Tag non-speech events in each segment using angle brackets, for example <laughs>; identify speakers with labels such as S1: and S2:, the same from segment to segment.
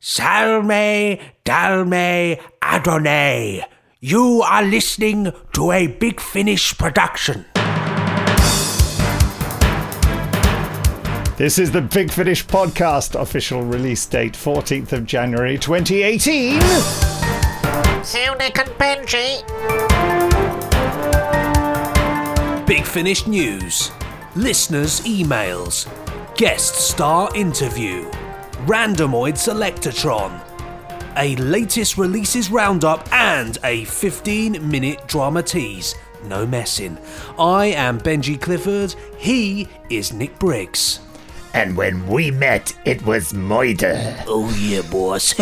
S1: Salme Dalme Adonai. You are listening to a Big Finish production.
S2: This is the Big Finish podcast, official release date 14th of January 2018.
S3: Hugh, Nick, and Benji.
S1: Big Finish News, listeners' emails, guest star interview, Randomoid Selectortron, a latest releases roundup, and a 15 minute drama tease. No messing. I am Benji Clifford, he is Nick Briggs.
S4: And when we met, it was Moida.
S1: Oh, yeah, boss.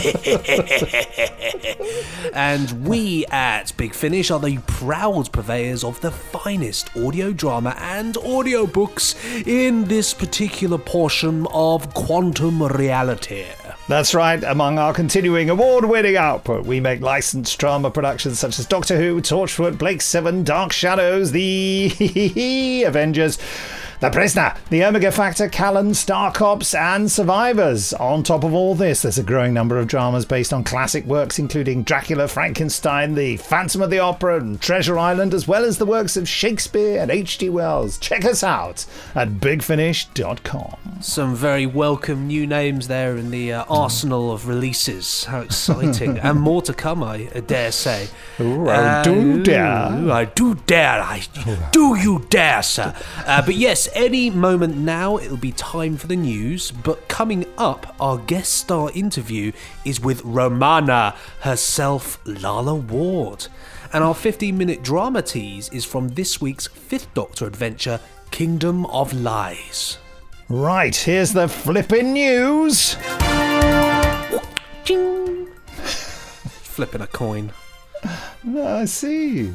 S1: <laughs> and we at Big Finish are the proud purveyors of the finest audio drama and audiobooks in this particular portion of quantum reality.
S2: That's right, among our continuing award winning output, we make licensed drama productions such as Doctor Who, Torchwood, Blake Seven, Dark Shadows, The <laughs> Avengers. The Prisoner, The Omega Factor, Callan, Star Cops, and Survivors. On top of all this, there's a growing number of dramas based on classic works, including Dracula, Frankenstein, The Phantom of the Opera, and Treasure Island, as well as the works of Shakespeare and H.G. Wells. Check us out at bigfinish.com.
S1: Some very welcome new names there in the uh, arsenal of releases. How exciting. <laughs> and more to come, I dare say.
S2: Ooh, I do dare.
S1: ooh, I do dare. I do you dare, sir. Uh, but yes, any moment now it'll be time for the news. But coming up, our guest star interview is with Romana herself, Lalla Ward. And our 15 minute drama tease is from this week's Fifth Doctor adventure, Kingdom of Lies.
S2: Right, here's the flippin' news.
S1: Flipping a coin.
S2: No, <laughs> I see.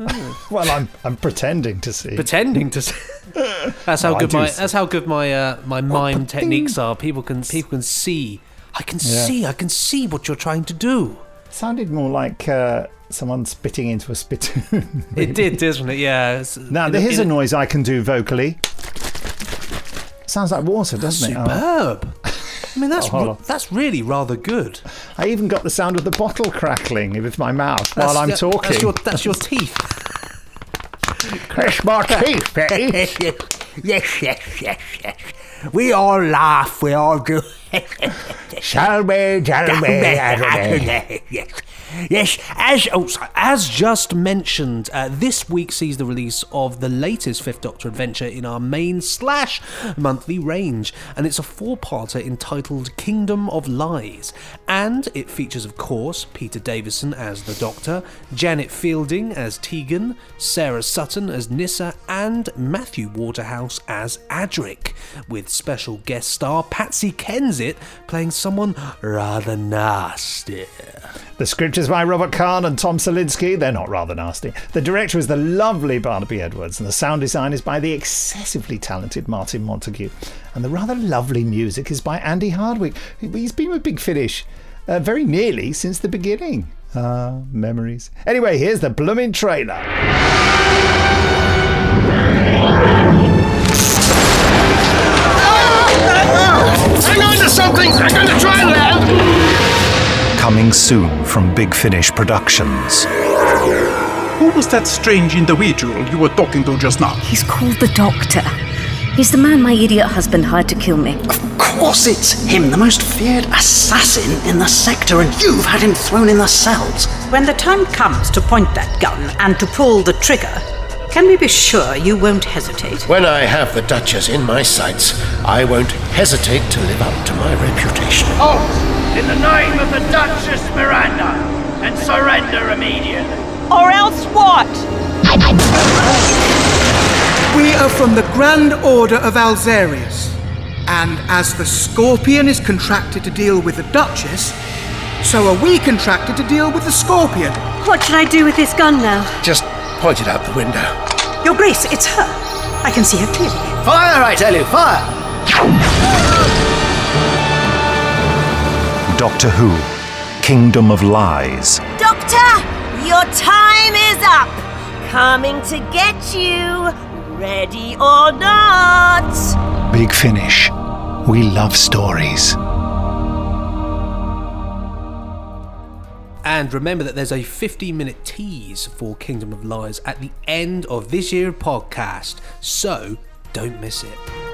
S2: <laughs> well, I'm I'm pretending to see.
S1: Pretending to. see. <laughs> That's how
S2: Oh, I
S1: good
S2: do
S1: my.
S2: see.
S1: That's how good my uh, my mime
S2: but
S1: techniques are. People can people can see. I can
S2: Yeah.
S1: see. I can see what you're trying to do.
S2: sounded more like uh, someone spitting into a spittoon. <laughs>
S1: It did, didn't it? Yeah. it's-
S2: now,
S1: in
S2: here's a
S1: in
S2: noise I can do vocally. Sounds like water, doesn't it? Oh,
S1: Superb. I mean, that's
S2: Oh,
S1: that's really rather good.
S2: I even got the sound of the bottle crackling with my mouth while I'm
S1: That's-
S2: talking.
S1: That's your, that's your teeth. <laughs>
S4: Crash my teeth, Betty. Eh? <laughs>
S1: yes, yes, yes, yes. We all laugh. We all do.
S4: Salme, Dalme, Adonai.
S1: yes. Yes, as oh, as just mentioned, uh, this week sees the release of the latest Fifth Doctor adventure in our main slash monthly range, and it's a four-parter entitled Kingdom of Lies, and it features, of course, Peter Davison as the Doctor, Janet Fielding as Tegan, Sarah Sutton as Nyssa, and Matthew Waterhouse as Adric, with special guest star Patsy Kensit playing someone rather nasty.
S2: The script is by Robert Khan and Tom Salinsky. They're not rather nasty. The director is the lovely Barnaby Edwards, and the sound design is by the excessively talented Martin Montague. And the rather lovely music is by Andy Hardwick. He's been with Big Finish uh, very nearly since the beginning. Ah, memories. Anyway, here's the blooming trailer.
S5: Hang on to something! I'm going to try and land!
S6: Coming soon from Big Finish Productions.
S5: Who was that strange individual you were talking to just now?
S7: He's called the Doctor. He's the man my idiot husband hired to kill me.
S8: Of course it's him, the most feared assassin in the sector, and you've had him thrown in the cells.
S9: When the time comes to point that gun and to pull the trigger, can we be sure you won't hesitate?
S10: When I have the Duchess in my sights, I won't hesitate to live up to my reputation.
S11: Halt! In the name of the Duchess Miranda! And surrender immediately!
S9: Or else what?
S12: We are from the Grand Order of Alzarius. And as the Scorpion is contracted to deal with the Duchess, so are we contracted to deal with the Scorpion.
S7: What should I do with this gun now?
S10: Just point it out the window.
S9: Your Grace, it's her. I can see her clearly.
S8: Fire, I tell you, fire!
S6: Doctor Who Kingdom of Lies.
S13: Doctor, your time is up. Coming to get you, ready or not.
S6: Big Finish. We love stories.
S1: And remember that there's a 15 minute tease for Kingdom of Lies at the end of this year's podcast, so don't miss it.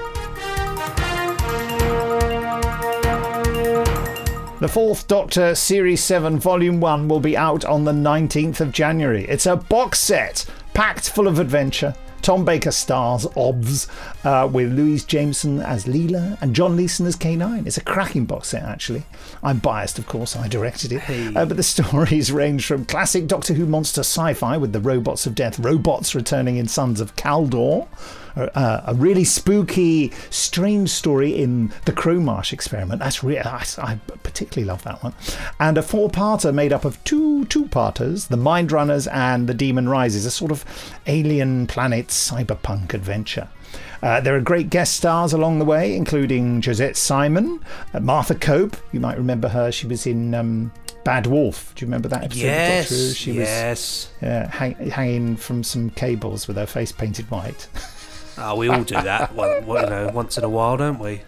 S2: The Fourth Doctor Series 7 Volume 1 will be out on the 19th of January. It's a box set packed full of adventure. Tom Baker stars OBS uh, with Louise Jameson as Leela and John Leeson as K9. It's a cracking box set, actually. I'm biased, of course, I directed it. Uh, but the <laughs> stories range from classic Doctor Who monster sci fi with the robots of death, robots returning in Sons of Kaldor, uh, a really spooky, strange story in the Crowmarsh experiment. That's really, I, I particularly love that one. And a four-parter made up of two two-parters: the Mind Runners and the Demon Rises, a sort of alien planet cyberpunk adventure. Uh, there are great guest stars along the way, including Josette Simon, uh, Martha Cope. You might remember her; she was in. Um, Bad Wolf. Do you remember that episode?
S1: Yes,
S2: She
S1: yes.
S2: was yeah, hang, hanging from some cables with her face painted white. <laughs>
S1: Oh, we all do that, <laughs> one, you know, once in a while, don't we?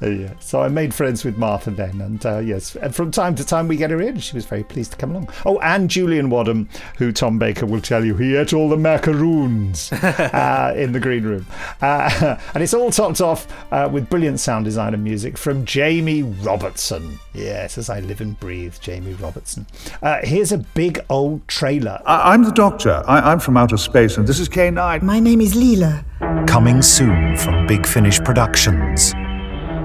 S2: Yeah. So I made friends with Martha then, and uh, yes, and from time to time we get her in. She was very pleased to come along. Oh, and Julian Wadham, who Tom Baker will tell you he ate all the macaroons <laughs> uh, in the green room, uh, <laughs> and it's all topped off uh, with brilliant sound design and music from Jamie Robertson. Yes, as I live and breathe, Jamie Robertson. Uh, here's a big old trailer.
S14: I- I'm the Doctor. I- I'm from outer space, and this is K9.
S15: My name is Leela.
S6: Coming soon from Big Finish Productions.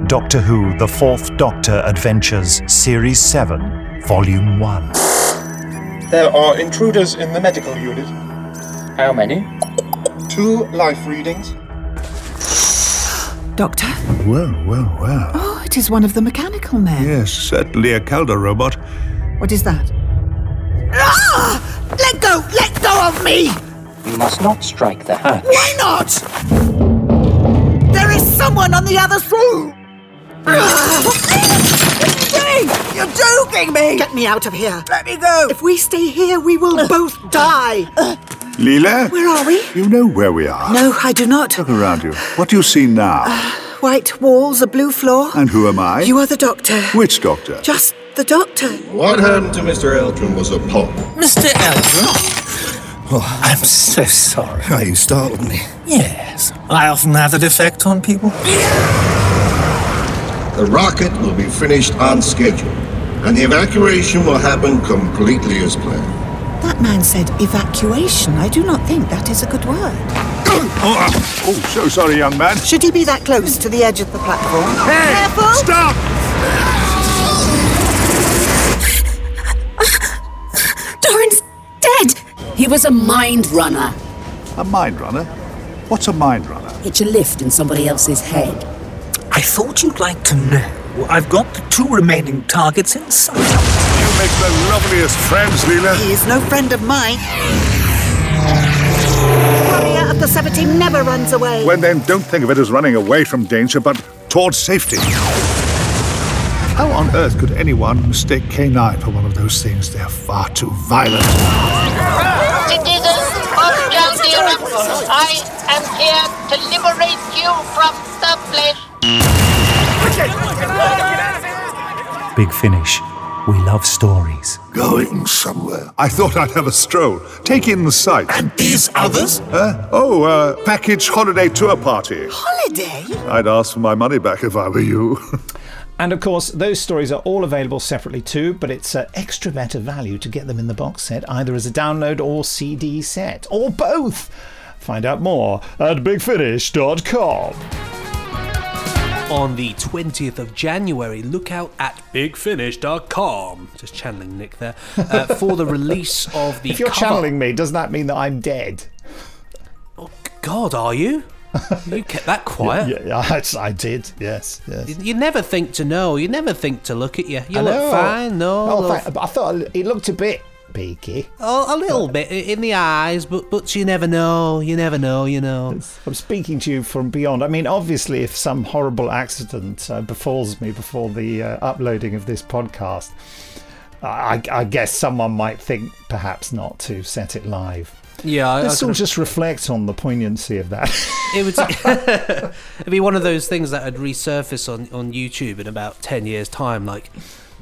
S6: Doctor Who The Fourth Doctor Adventures Series 7, Volume 1.
S16: There are intruders in the medical unit.
S17: How many?
S16: Two life readings.
S15: Doctor?
S14: Well, well, well.
S15: Oh, it is one of the mechanical men.
S14: Yes, certainly a Kaldor robot.
S15: What is that? Ah! Let go! Let go of me!
S17: You must not strike the hatch.
S15: Why not? There is someone on the other room! what are you doing? You're joking me! Get me out of here! Let me go! If we stay here, we will both die!
S14: Leela?
S15: Where are we?
S14: You know where we are.
S15: No, I do not.
S14: Look around you. What do you see now?
S15: White walls, a blue floor.
S14: and who am I?
S15: You are the doctor.
S14: Which doctor?
S15: Just the doctor.
S16: What happened to Mr. Eldrin was a pop.
S18: Mr. Eldrin? Oh, I'm so sorry.
S19: How you startled me.
S18: Yes, I often have that effect on people.
S16: The rocket will be finished on schedule, and the evacuation will happen completely as planned.
S15: That man said evacuation. I do not think that is a good word.
S14: Oh, uh, oh, so sorry, young man.
S15: Should he be that close to the edge of the platform?
S14: Hey!
S15: Careful!
S14: Stop!
S20: Doran's dead! He was a mind runner.
S14: A mind runner? What's a mind runner?
S20: It's a lift in somebody else's head.
S18: I thought you'd like to know. I've got the two remaining targets inside.
S14: You make the loveliest friends, Leela.
S15: He is no friend of mine. Warrior of the Sevateem never runs away.
S14: Well, then, don't think of it as running away from danger, but towards safety. How on earth could anyone mistake K9 for one of those things? They're far too violent.
S3: Citizens of Jaldirum, I am here to liberate you from the flesh.
S6: Big Finish. We love stories.
S14: Going somewhere. I thought I'd have a stroll. Take in the sight.
S19: And these others?
S14: Uh, oh, uh, package holiday tour party.
S15: Holiday?
S14: I'd ask for my money back if I were you. <laughs>
S2: And of course, those stories are all available separately too, but it's uh, extra better value to get them in the box set, either as a download or CD set, or both. Find out more at bigfinish.com.
S1: On the 20th of January, look out at bigfinish.com. Just channeling Nick there. Uh, for the release of the
S2: If you're
S1: cover-
S2: channeling me, doesn't that mean that I'm dead?
S1: Oh, God, are you? You kept that <laughs> quiet.
S2: Yeah, yeah, I, did. Yes, yes.
S1: You, you never think to know. You never think to look at you. You
S2: I
S1: look
S2: know.
S1: fine. No,
S2: Oh, I thought it looked a bit beaky.
S1: Oh, a little bit in the eyes, but but you never know. You never know. You know.
S2: I'm speaking to you from beyond. I mean, obviously, if some horrible accident uh, befalls me before the uh, uploading of this podcast, I, I guess someone might think perhaps not to set it live.
S1: Yeah, I- I
S2: Let's all just reflect on the poignancy of that.
S1: It would <laughs> <laughs> it'd be one of those things that would resurface on, on YouTube in about ten years' time, like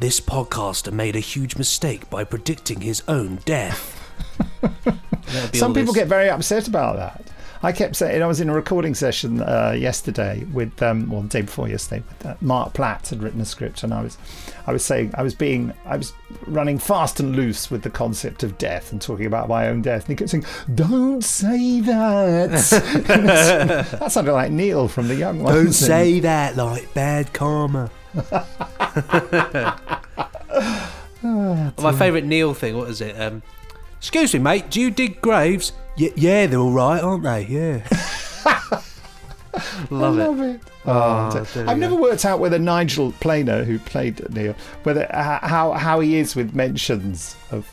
S1: This podcaster made a huge mistake by predicting his own death. <laughs>
S2: Some people get very upset about that. I kept saying I was in a recording session uh, yesterday with, um, well, the day before yesterday, with uh, Marc Platt had written a script, and I was, I was saying I was being, I was running fast and loose with the concept of death and talking about my own death, and he kept saying, "Don't say that." <laughs> that sounded like Neil from the Young Ones.
S1: Don't say that like bad karma. <laughs> My favourite Neil thing, what is it? Um, Excuse me, mate, do you dig graves? Yeah, yeah, they're all right, aren't they? Yeah. <laughs> love
S2: I
S1: it.
S2: love it.
S1: Oh,
S2: Oh, I've
S1: go.
S2: never worked out whether Nigel Planer, who played Neil, whether h- how how he is with mentions of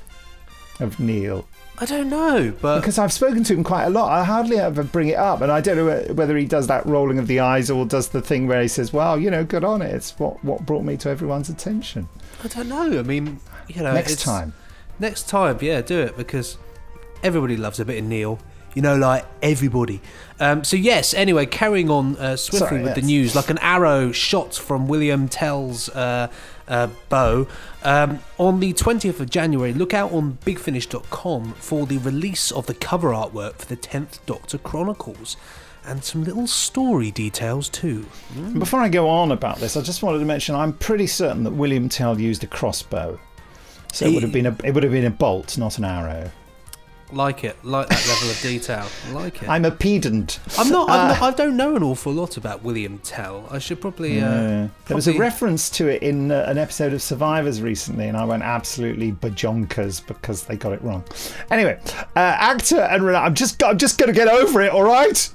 S2: of Neil.
S1: I don't know, but
S2: because I've spoken to him quite a lot, I hardly ever bring it up, and I don't know whether he does that rolling of the eyes or does the thing where he says, "Well, you know, good on it. It's what what brought me to everyone's attention."
S1: I don't know. I mean, you know,
S2: Next time.
S1: Next time, yeah, do it because everybody loves a bit of Neil. You know, like everybody. Um, so yes. Anyway, carrying on uh, swiftly
S2: Sorry,
S1: with the news, like an arrow shot from William Tell's uh, uh, bow. Um, on the 20th of January, look out on BigFinish.com for the release of the cover artwork for the 10th Doctor Chronicles, and some little story details too.
S2: And Before I go on about this, I just wanted to mention I'm pretty certain that William Tell used a crossbow, so it would have been a it would have been a bolt, not an arrow.
S1: Like it, like that level of detail. Like it.
S2: I'm a pedant.
S1: I'm not, I'm
S2: Uh,
S1: not. I don't know an awful lot about William Tell. I should probably. Uh,
S2: Yeah. There was a reference to it in uh, an episode of Survivors recently, and I went absolutely bajonkers because they got it wrong. Anyway, uh, actor and rena- I'm just I'm just going to get over it. All right,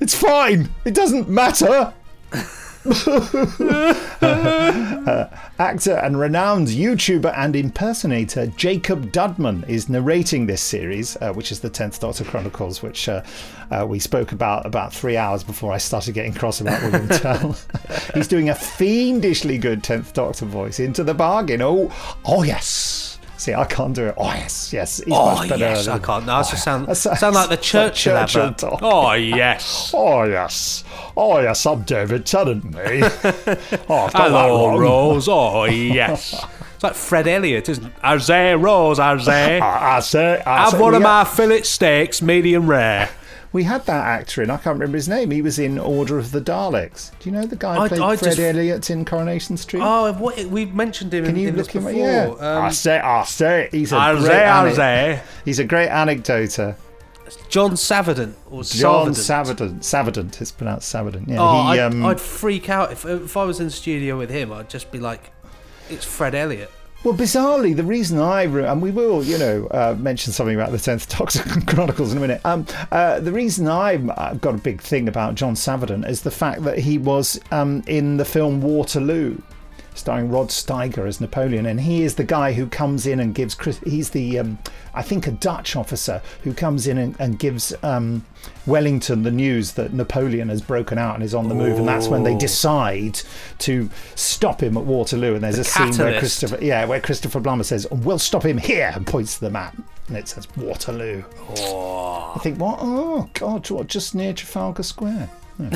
S2: it's fine. It doesn't matter. <laughs> Uh, <laughs> actor and renowned YouTuber and impersonator Jacob Dudman is narrating this series, uh, which is the 10th Doctor Chronicles, which uh, uh, we spoke about about three hours before I started getting cross about William Tell. <laughs> He's doing a fiendishly good 10th Doctor voice into the bargain. Oh, oh yes. See, I can't do it. Oh yes, yes. He's
S1: Oh
S2: much better
S1: yes,
S2: than-
S1: I can't. No, I just sound
S2: That's-
S1: sound like the
S2: like
S1: Churchill
S2: talk.
S1: Oh yes.
S2: Oh yes. Oh yes, I'm David Tennant, me. <laughs> oh, I've got that
S1: Hello,
S2: wrong.
S1: Rose. Oh yes. <laughs> It's like Fred Elliott, isn't it? There, Rose? There? <laughs>
S2: I, say, I
S1: Have
S2: say,
S1: one of my fillet steaks, medium rare.
S2: We had that actor in. I can't remember his name. He was in Order of the Daleks. Do you know the guy who
S1: I-
S2: played
S1: I
S2: Fred
S1: just-
S2: Elliott in Coronation Street?
S1: Oh, what, we mentioned him
S2: Can
S1: in,
S2: you
S1: in
S2: look
S1: this
S2: him
S1: before.
S2: Yeah.
S1: Um,
S2: I say, I say, he's a
S1: I'll
S2: great
S1: say, I'll say.
S2: He's a great anecdoter.
S1: John Savardent or
S2: John.
S1: Savardent.
S2: Savardent. It's pronounced Savardent. Yeah.
S1: Oh,
S2: he,
S1: I'd,
S2: um,
S1: I'd freak out if if I was in the studio with him. I'd just be like, "It's Fred Elliott."
S2: Well, bizarrely, the reason I re- and we will, you know, uh, mention something about the Tenth <laughs> Doctor Chronicles in a minute. Um, uh, the reason I've uh, got a big thing about John Savardon is the fact that he was um, in the film Waterloo, starring Rod Steiger as Napoleon, and he is the guy who comes in and gives. Chris, he's the, um, I think, a Dutch officer who comes in and, and gives um, Wellington the news that Napoleon has broken out and is on the move, and that's when they decide to stop him at Waterloo. And there's
S1: The
S2: a scene where. Christopher, yeah, where Christopher Plummer says, "We'll stop him here," and points to the map, and it says Waterloo. Oh. I think, what? Oh God, what? Just near Trafalgar Square. <laughs>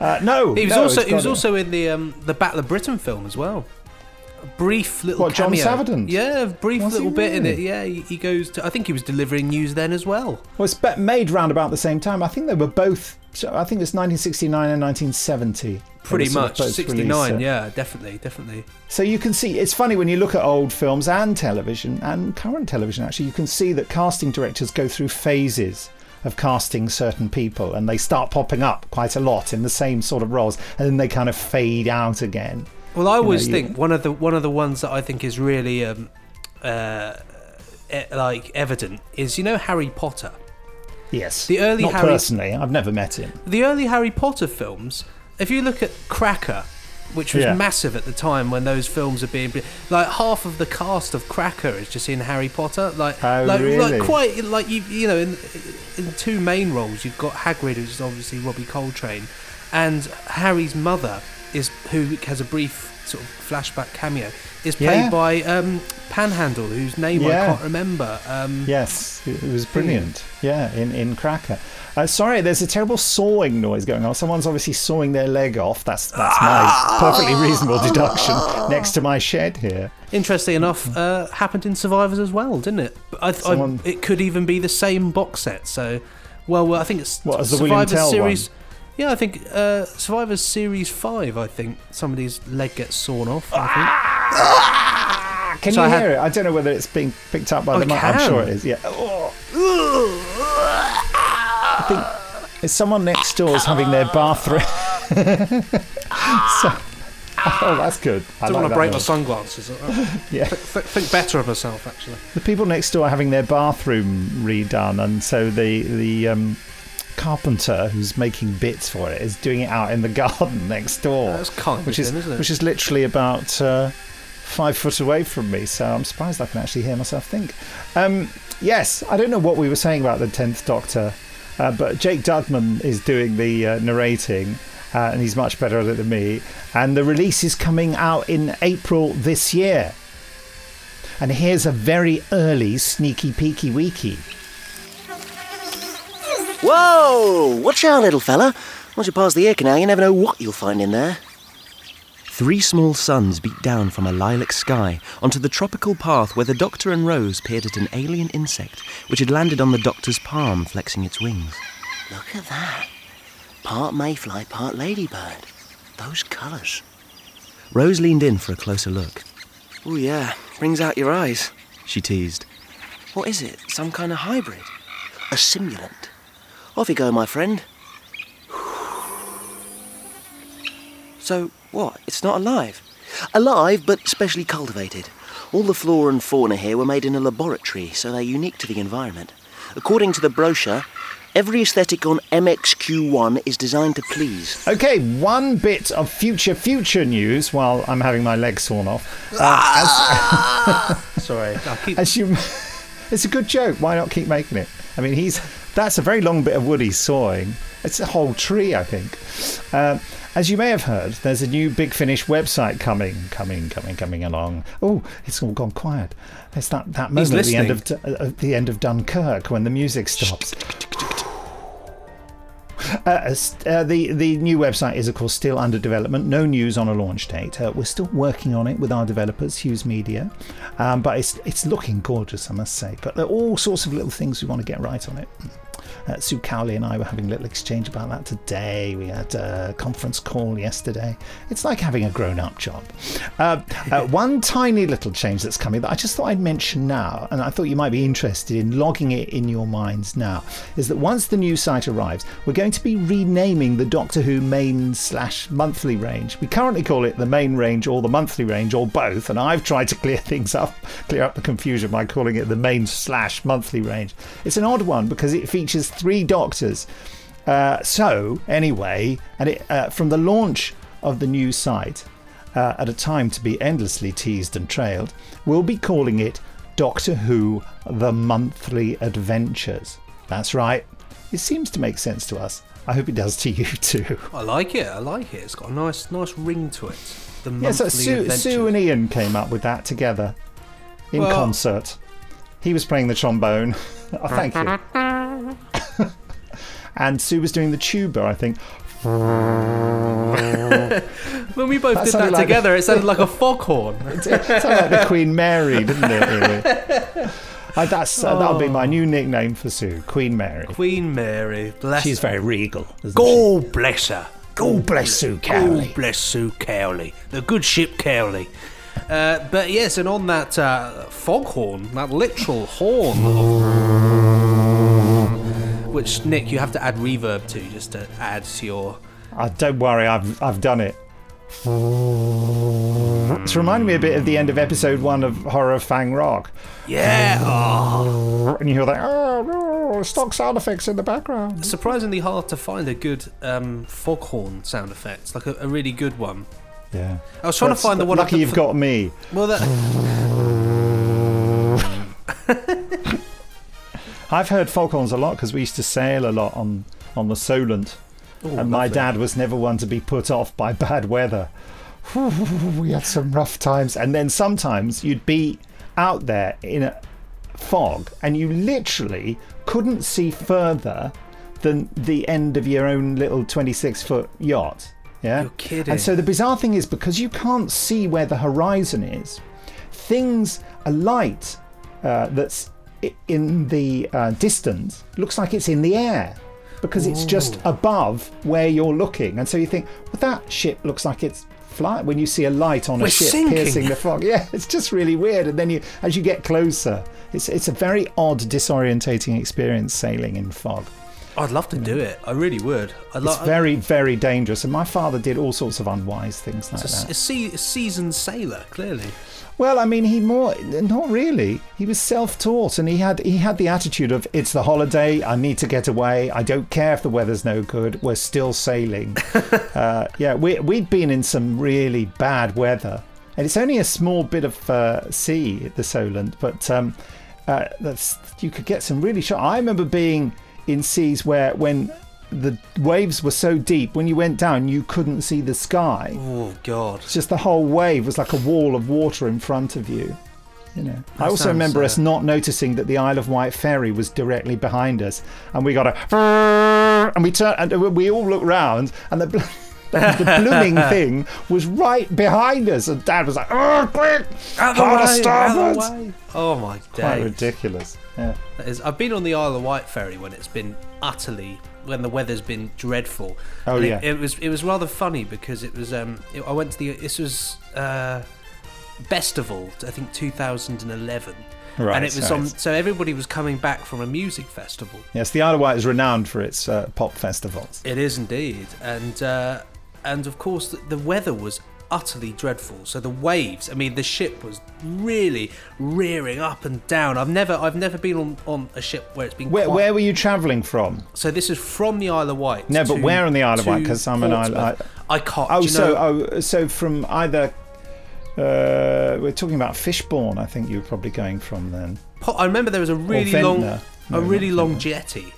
S2: Uh, no,
S1: He was
S2: no,
S1: also he was also in the um, the Battle of Britain film as well. A brief little
S2: What, John
S1: cameo.
S2: Savardant?
S1: Yeah, a brief
S2: Was
S1: little bit in it. Yeah, he, he goes to. I think he was delivering news then as well.
S2: Well, it's made round about the same time. I think they were both. I think it's 1969 and 1970.
S1: Pretty
S2: were sort of
S1: much 69.
S2: released, uh,
S1: Yeah, definitely, definitely.
S2: So you can see it's funny when you look at old films and television and current television. Actually, you can see that casting directors go through phases of casting certain people, and they start popping up quite a lot in the same sort of roles, and then they kind of fade out again.
S1: Well, I
S2: You know,
S1: always
S2: you-
S1: think one of the one of the ones that I think is really um, uh, e- like evident is you know Harry Potter.
S2: Yes,
S1: The early
S2: not
S1: Harry
S2: personally. I've never met him.
S1: the early Harry Potter films. If you look at Cracker, which was
S2: Yeah.
S1: massive at the time when those films are being like half of the cast of Cracker is just in Harry Potter. Like,
S2: Oh,
S1: like,
S2: really?
S1: like quite like you you know in in two main roles you've got Hagrid, who's obviously Robbie Coltrane, and Harry's mother is who has a brief sort of flashback cameo, is played
S2: Yeah.
S1: by um, Panhandle, whose name I can't remember. Um,
S2: Yes, it was brilliant. Yeah, in, in Cracker. Uh, sorry, there's a terrible sawing noise going on. Someone's obviously sawing their leg off. That's that's my perfectly reasonable deduction <laughs> next to my shed here.
S1: Interesting enough, uh, happened in Survivors as well, didn't it? I,
S2: Someone-
S1: I, it could even be the same box set. So, well, well I think it's
S2: What, as the
S1: Survivors
S2: Tell
S1: series.
S2: one?
S1: Yeah, I think uh, Survivors series five. I think somebody's leg gets sawn off. I think.
S2: Can
S1: So
S2: you
S1: I had-
S2: hear it? I don't know whether it's being picked up by
S1: I
S2: the mic. I'm sure it is. Yeah. I think it's someone next door is having their bathroom. <laughs> so, oh, that's good. I
S1: don't
S2: like
S1: want to
S2: that
S1: break my sunglasses. <laughs>
S2: Yeah.
S1: Th- th- think better of myself, actually.
S2: The people next door are having their bathroom redone, and so the the um, carpenter who's making bits for it is doing it out in the <laughs> garden next door.
S1: That's kind
S2: which is
S1: him, isn't it?
S2: which is literally about uh, five foot away from me. So I'm surprised I can actually hear myself think. Um, yes, I don't know what we were saying about the tenth Doctor, uh, but Jake Dudman is doing the uh, narrating. Uh, and he's much better at it than me. And the release is coming out in April this year. And here's a very early sneaky peeky weeky.
S21: Whoa! Watch out, little fella. Once you pass the ear canal, you never know what you'll find in there. Three small suns beat down from a lilac sky onto the tropical path where the Doctor and Rose peered at an alien insect which had landed on the Doctor's palm, flexing its wings. Look at that. Part mayfly, part ladybird. Those colours. Rose leaned in for a closer look. Oh, yeah, brings out your eyes, she teased. What is it? Some kind of hybrid? A simulant. Off you go, my friend. So, what? It's not alive? Alive, but specially cultivated. All the flora and fauna here were made in a laboratory, so they're unique to the environment. According to the brochure, every aesthetic on MXQ1 is designed to please.
S2: Okay, one bit of future future news while I'm having my leg sawn off. Uh, as, <laughs>
S1: Sorry, I'll keep.
S2: as you, <laughs> it's a good joke. Why not keep making it? I mean, he's that's a very long bit of wood he's sawing. It's a whole tree, I think. Um, as you may have heard, there's a new Big Finish website coming, coming, coming, coming along. Oh, it's all gone quiet. It's that, that moment at the end of at the end of Dunkirk when the music stops. Uh, uh, the the new website is of course still under development. No news on a launch date. Uh, we're still working on it with our developers, Hughes Media, um, but it's it's looking gorgeous, I must say. But there are all sorts of little things we want to get right on it. Uh, Sue Cowley and I were having a little exchange about that today. We had a conference call yesterday. It's like having a grown up job. Uh, uh, <laughs> one tiny little change that's coming that I just thought I'd mention now, and I thought you might be interested in logging it in your minds now, is that once the new site arrives, we're going to be renaming the Doctor Who main slash monthly range. We currently call it the main range or the monthly range or both, and I've tried to clear <laughs> things up, clear up the confusion by calling it the main slash monthly range. It's an odd one because it features three Doctors. Uh, so, anyway, and it, uh, from the launch of the new site, uh, at a time to be endlessly teased and trailed, we'll be calling it Doctor Who The Monthly Adventures. That's right. It seems to make sense to us. I hope it does to you <laughs> too.
S1: I like it. I like it. It's got a nice, nice ring to it. The monthly
S2: Yeah, so Sue,
S1: adventure.
S2: Sue and Ian came up with that together in
S1: Well-
S2: concert. He was playing the trombone. <laughs> oh, thank you. <laughs> and Sue was doing the tuba, I think. <laughs>
S1: when we both
S2: That
S1: did that
S2: like
S1: together,
S2: a-
S1: it sounded like a foghorn.
S2: It sounded like the Queen Mary, didn't it? Really? <laughs> Uh, that's uh, that'll be my new nickname for Sue, Queen Mary.
S1: Queen Mary, bless
S2: She's
S1: her.
S2: very regal. isn't
S1: God bless her.
S2: God bless Sue Cowley.
S1: God bless Sue Cowley. The good ship Cowley. Uh, but yes, and on that uh, foghorn, that literal horn, of- which Nick, you have to add reverb to just to add to your.
S2: Uh, don't worry, I've I've done it. It's reminding me a bit of the end of episode one of Horror Fang Rock.
S1: Yeah. Oh.
S2: And you hear that, oh stock sound effects in the background.
S1: Surprisingly hard to find a good um, foghorn sound effect, like a, a really good one.
S2: Yeah.
S1: I was trying
S2: That's-
S1: to find the one.
S2: Lucky
S1: I-
S2: you've got me.
S1: Well, that. <laughs>
S2: I've heard foghorns a lot because we used to sail a lot on on the Solent
S1: Oh,
S2: and my
S1: lovely.
S2: dad was never one to be put off by <laughs> bad weather. we had some rough times, and then sometimes you'd be out there in a fog, and you literally couldn't see further than the end of your own little 26 foot yacht. Yeah,
S1: You're kidding.
S2: And so the bizarre thing is because you can't see where the horizon is, things a light uh, that's in the uh, distance looks like it's in the air because it's just above where you're looking, and so you think, well, that ship looks like it's flying. When you see a light on a
S1: We're
S2: ship
S1: sinking.
S2: piercing the fog, <laughs> yeah, it's just really weird. And then you, as you get closer, it's it's a very odd, disorientating experience sailing in fog.
S1: I'd love to do it. I really would. I'd
S2: It's very, very dangerous. And my father did all sorts of unwise things like
S1: It's a,
S2: that.
S1: a, sea, a seasoned sailor, clearly.
S2: Well, I mean, he more not really. He was self-taught, and he had he had the attitude of it's the holiday. I need to get away. I don't care if the weather's no good. We're still sailing. <laughs> uh, yeah, we we'd been in some really bad weather, and it's only a small bit of uh, sea, the Solent, but um, uh, that's you could get some really shot. I remember being in seas where when the waves were so deep, when you went down, you couldn't see the sky.
S1: Oh God!
S2: It's just the whole wave was like a wall of water in front of you. You know. I also remember
S1: uh,
S2: us not noticing that the Isle of Wight ferry was directly behind us, and we got a <laughs> and we turned and we all looked round, and the. bl- <laughs> the blooming <laughs> thing was right behind us, and Dad was like, "Oh, quick!
S1: Out way,
S2: starboard!"
S1: out the way. Oh my
S2: Quite ridiculous. Yeah.
S1: That is, I've been on the Isle of Wight ferry when it's been utterly when the weather's been dreadful.
S2: Oh,
S1: And it-
S2: yeah.
S1: it, was it was rather funny because it was um it- I went to the this was uh Bestival I think 2011.
S2: Right,
S1: and it was on, so everybody was coming back from a music festival.
S2: Yes, the Isle of Wight is renowned for its uh, pop festivals.
S1: It is indeed, and uh, and of course the, the weather was utterly dreadful. So the waves, I mean, the ship was really rearing up and down. I've never I've never been on, on a ship where it's been.
S2: Where, where were you travelling from?
S1: So this is from the Isle of Wight.
S2: No, but where on the Isle of Wight? Because I'm an Isle. I,
S1: I can't.
S2: Oh,
S1: you
S2: so
S1: know-
S2: oh, so from either. Uh, we're talking about Fishbourne. I think you were probably going from then.
S1: I remember there was a really long,
S2: No,
S1: a really long jetty.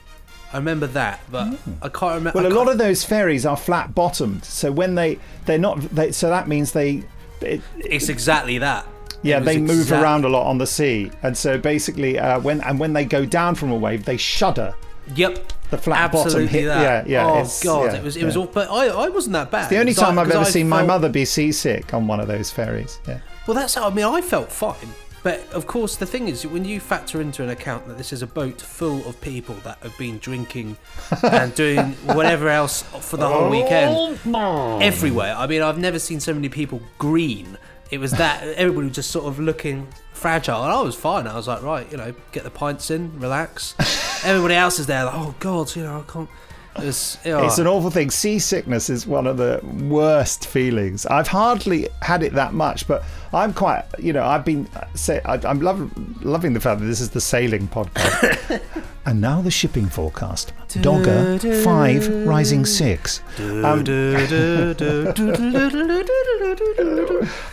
S1: I remember that, but I can't remember.
S2: Well,
S1: I
S2: a lot of those ferries are flat bottomed. So when they they're not, they, so that means they. It,
S1: it's exactly that.
S2: yeah,
S1: was
S2: they move around a lot on the sea, and so basically, uh, when and when they go down from a wave, they shudder.
S1: Yep.
S2: The flat bottom
S1: Absolutely
S2: hit.
S1: that.
S2: Yeah, yeah.
S1: Oh
S2: it's-
S1: god,
S2: yeah,
S1: it was it was
S2: yeah.
S1: all. But I I wasn't that bad.
S2: It's the only
S1: Because I-
S2: time I've ever
S1: I
S2: seen my mother be seasick on one of those ferries. Yeah.
S1: Well, that's how I mean. I felt fine, but of course, the thing is, when you factor into an account that this is a boat full of people that have been drinking <laughs> and doing whatever else for the whole weekend, everywhere. I mean, I've never seen so many people green. It was that everybody was just sort of looking fragile, and I was fine. I was like, right, you know, get the pints in, relax. <laughs> Everybody else is there, like, oh god, you know, I can't. It was, oh.
S2: It's an awful thing. Seasickness is one of the worst feelings. I've hardly had it that much, but I'm quite, you know, I've been, say, I, I'm lov- loving the fact that this is the sailing podcast. <laughs> and now the shipping forecast. Dogger, five, rising six. Um, I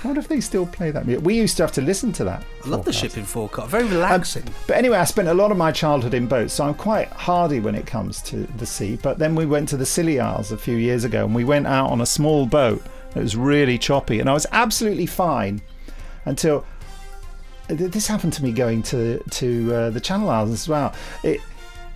S2: wonder if they still play that music. We used to have to listen to that.
S1: I love the shipping forecast. Very relaxing.
S2: But anyway, I spent a lot of my childhood in boats, so I'm quite hardy when it comes to the sea. But then we went to the Scilly Isles a few years ago, and we went out on a small boat. It was really choppy, and I was absolutely fine until this happened to me going to to uh, the Channel Islands as well. It,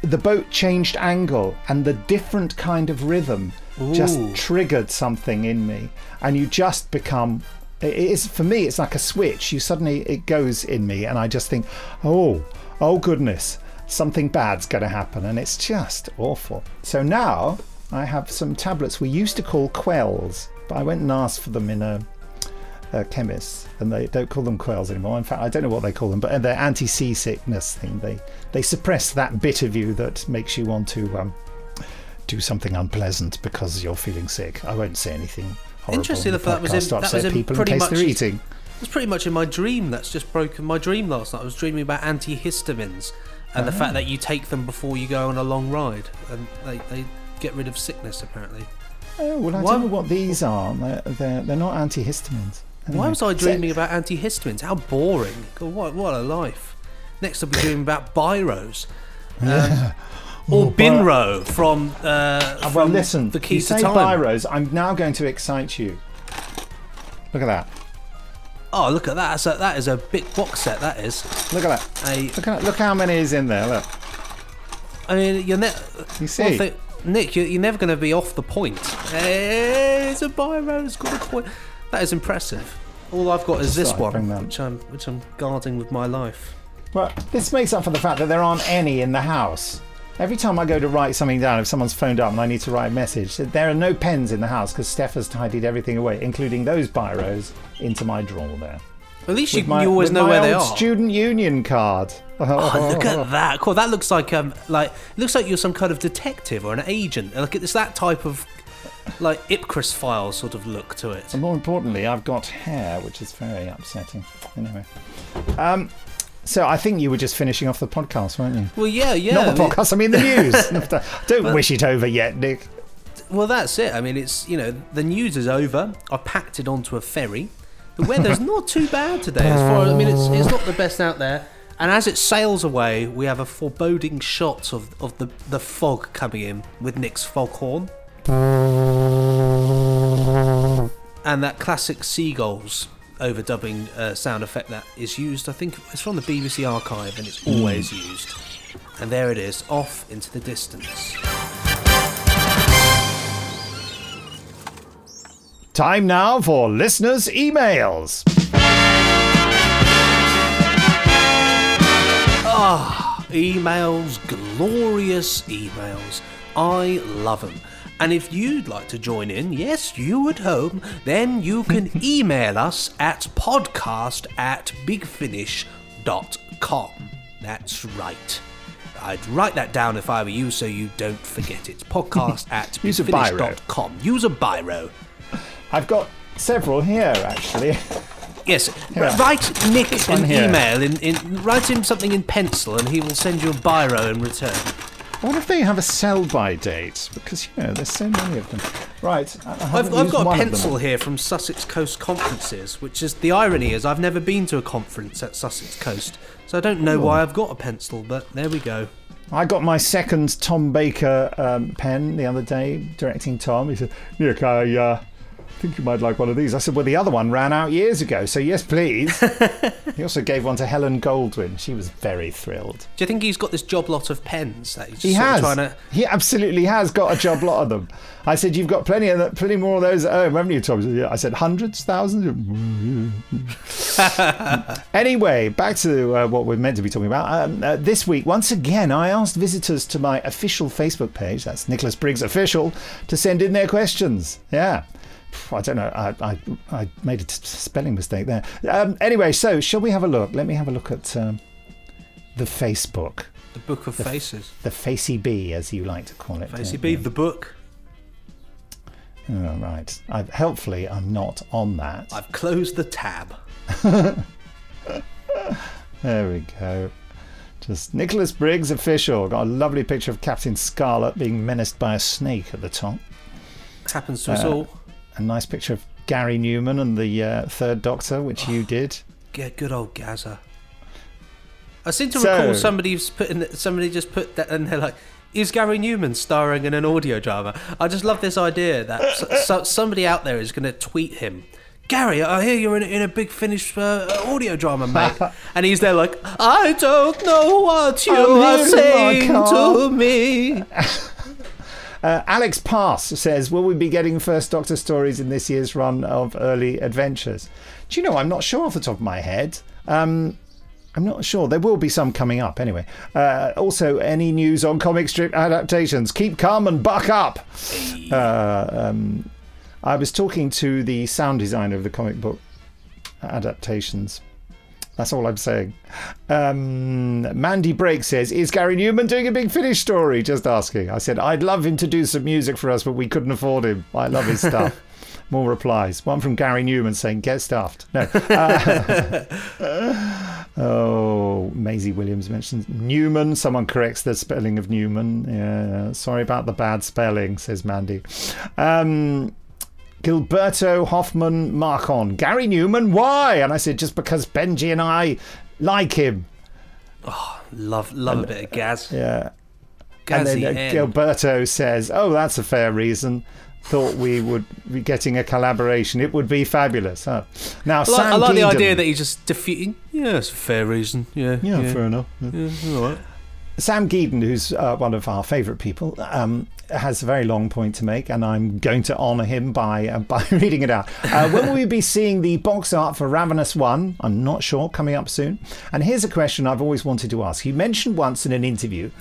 S2: the boat changed angle, and the different kind of rhythm just triggered something in me, and you just become. It is for me. It's like a switch. You suddenly it goes in me, and I just think, oh, oh goodness, something bad's going to happen, and it's just awful. So now I have some tablets we used to call quells, but I went and asked for them in a, a chemist, and they don't call them quails anymore. In fact, I don't know what they call them, but they're anti-seasickness thing. They they suppress that bit of you that makes you want to um, do something unpleasant because you're feeling sick. I won't say anything.
S1: Interesting
S2: in
S1: that that was in, that was in
S2: people
S1: pretty
S2: in case
S1: much
S2: they're eating.
S1: It was pretty much in my dream. That's just broken my dream last night. I was dreaming about antihistamines and the
S2: Ah.
S1: fact that you take them before you go on a long ride, and they, they get rid of sickness apparently.
S2: Oh well, I
S1: Why-
S2: don't know what these are. They're they're, they're not antihistamines.
S1: Why was I
S2: so-
S1: dreaming about antihistamines? How boring! God, what what a life. Next, I'll be dreaming about biros. Um, <laughs> Or Binro from. Uh,
S2: well, listen.
S1: The
S2: you
S1: Keys to
S2: say
S1: Time.
S2: Byros. I'm now going to excite you. Look at that.
S1: Oh, look at that! That's a, that is a big box set. That is.
S2: Look at that.
S1: A,
S2: Look at look how many is in there. Look.
S1: I mean, you're ne-
S2: You see?
S1: Well, Nick, you're, you're never going to be off the point. Hey, it's a Byro. It's got a point. That is impressive. All I've got is this
S2: thought I'd bring
S1: one, which I'm which I'm guarding with my life.
S2: Well, this makes up for the fact that there aren't any in the house. Every time I go to write something down, if someone's phoned up and I need to write a message, there are no pens in the house because Steph has tidied everything away, including those biros, into my drawer there.
S1: At least you,
S2: my-
S1: you always know where they are.
S2: Student union card. <laughs>
S1: Oh, look at <laughs> that! Cool. That looks like um, like it looks like you're some kind of detective or an agent. Like it's that type of like Ipcress file sort of look to it.
S2: And more importantly, I've got hair, which is very upsetting. Anyway, um, so I think you were just finishing off the podcast, weren't you?
S1: Well, yeah, yeah.
S2: Not the podcast. I mean the news. <laughs> Don't
S1: But-
S2: wish it over yet, Nick.
S1: Well, that's it. I mean, it's you know the news is over. I packed it onto a ferry. The weather's not too bad today. As far I mean, it's it's not the best out there. And as it sails away, we have a foreboding shot of, of the, the fog coming in with Nick's foghorn. And that classic seagulls overdubbing uh, sound effect that is used, I think it's from the BBC archive and it's always used. And there it is, off into the distance.
S2: Time now for listeners' emails.
S1: Ah, emails, glorious emails. I love them. And if you'd like to join in, yes, you at home, then you can <laughs> email us at podcast at bigfinish.com. That's right. I'd write that down if I were you so you don't forget it. <laughs> Podcast at
S2: Use a biro.
S1: bigfinish.com. Use a biro.
S2: I've got several here, actually.
S1: Yes,
S2: Here.
S1: write Nick an
S2: here.
S1: email, in, in, write him something in pencil and he will send you a biro in return.
S2: What if they have a sell-by date? Because you know, there's so many of them. Right, I- I
S1: I've, I've got a
S2: one of them.
S1: pencil here from Sussex Coast Conferences, which is the irony is I've never been to a conference at Sussex Coast, so I don't know
S2: Oh.
S1: why I've got a pencil, but there we go.
S2: I got my second Tom Baker um, pen the other day, directing Tom. He said, Nick, I uh, think you might like one of these. I said, well, the other one ran out years ago, so yes, please. <laughs> he also gave one to Helen Goldwyn. She was very thrilled.
S1: Do you think he's got this job lot of pens that he's
S2: He has.
S1: trying to?
S2: He absolutely has got a job lot of them. I said, "You've got plenty of plenty more of those at home, haven't you, Tom?" He said, "Yeah." I said, hundreds, thousands. <laughs> anyway, back to uh, what we're meant to be talking about. Um, uh, this week, once again, I asked visitors to my official Facebook page, that's Nicholas Briggs Official, to send in their questions. Yeah. I don't know. I, I, I made a t- spelling mistake there. Um, anyway, so shall we have a look? Let me have a look at um, the Facebook.
S1: The Book of
S2: The
S1: Faces.
S2: The Facey B, as you like to call it.
S1: Facey
S2: uh,
S1: B, the book.
S2: Oh, right. I, helpfully, I'm not on that.
S1: I've closed the tab. <laughs>
S2: There we go. Just Nicholas Briggs official. Got a lovely picture of Captain Scarlet being menaced by a snake at the top.
S1: Happens to us
S2: Uh,
S1: all.
S2: A nice picture of Gary Numan and the uh, Third Doctor, which you did.
S1: Yeah, good old Gaza. I seem to
S2: So-
S1: recall somebody's put in, somebody just put that, and they're like, "Is Gary Numan starring in an audio drama?" I just love this idea that so, somebody out there is going to tweet him. Gary, I hear you're in, in a big Finish uh, audio drama, mate. <laughs> and he's there like, I don't know what you
S2: I'm
S1: are
S2: here in my
S1: saying to me. <laughs>
S2: Uh, Alex Pass says, Will we be getting First Doctor stories in this year's run of early adventures? Do you know, I'm not sure off the top of my head. Um, I'm not sure. There will be some coming up anyway. Uh, also, any news on comic strip adaptations? Keep calm and buck up. Uh, um, I was talking to the sound designer of the comic book adaptations. That's all I'm saying. Um, Mandy Brake says, Is Gary Numan doing a big finish story? Just asking. I said, I'd love him to do some music for us, but we couldn't afford him. I love his stuff. <laughs> More replies. One from Gary Numan saying, Get stuffed. No. <laughs> Uh, oh, Maisie Williams mentions Numan. Someone corrects the spelling of Numan. Yeah, sorry about the bad spelling, says Mandy. Um, Gilberto Hoffman Marcon. Gary Numan, why? And I said, just because Benji and I like him.
S1: Oh, Love, love a bit of Gaz.
S2: Yeah. and then
S1: Gazzy
S2: uh, Gilberto says, "Oh, that's a fair reason." Thought we would be getting a collaboration. It would be fabulous. Huh? Now,
S1: I like, I like the idea that he's just defeating. Yeah, it's a fair reason. Yeah,
S2: Yeah, fair enough.
S1: Yeah, all right.
S2: Sam Geedon, who's uh, one of our favourite people, um, has a very long point to make, and I'm going to honour him by uh, <laughs> by reading it out. Uh, when will we be seeing the box art for Ravenous One? I'm not sure. Coming up soon. And here's a question I've always wanted to ask. You mentioned once in an interview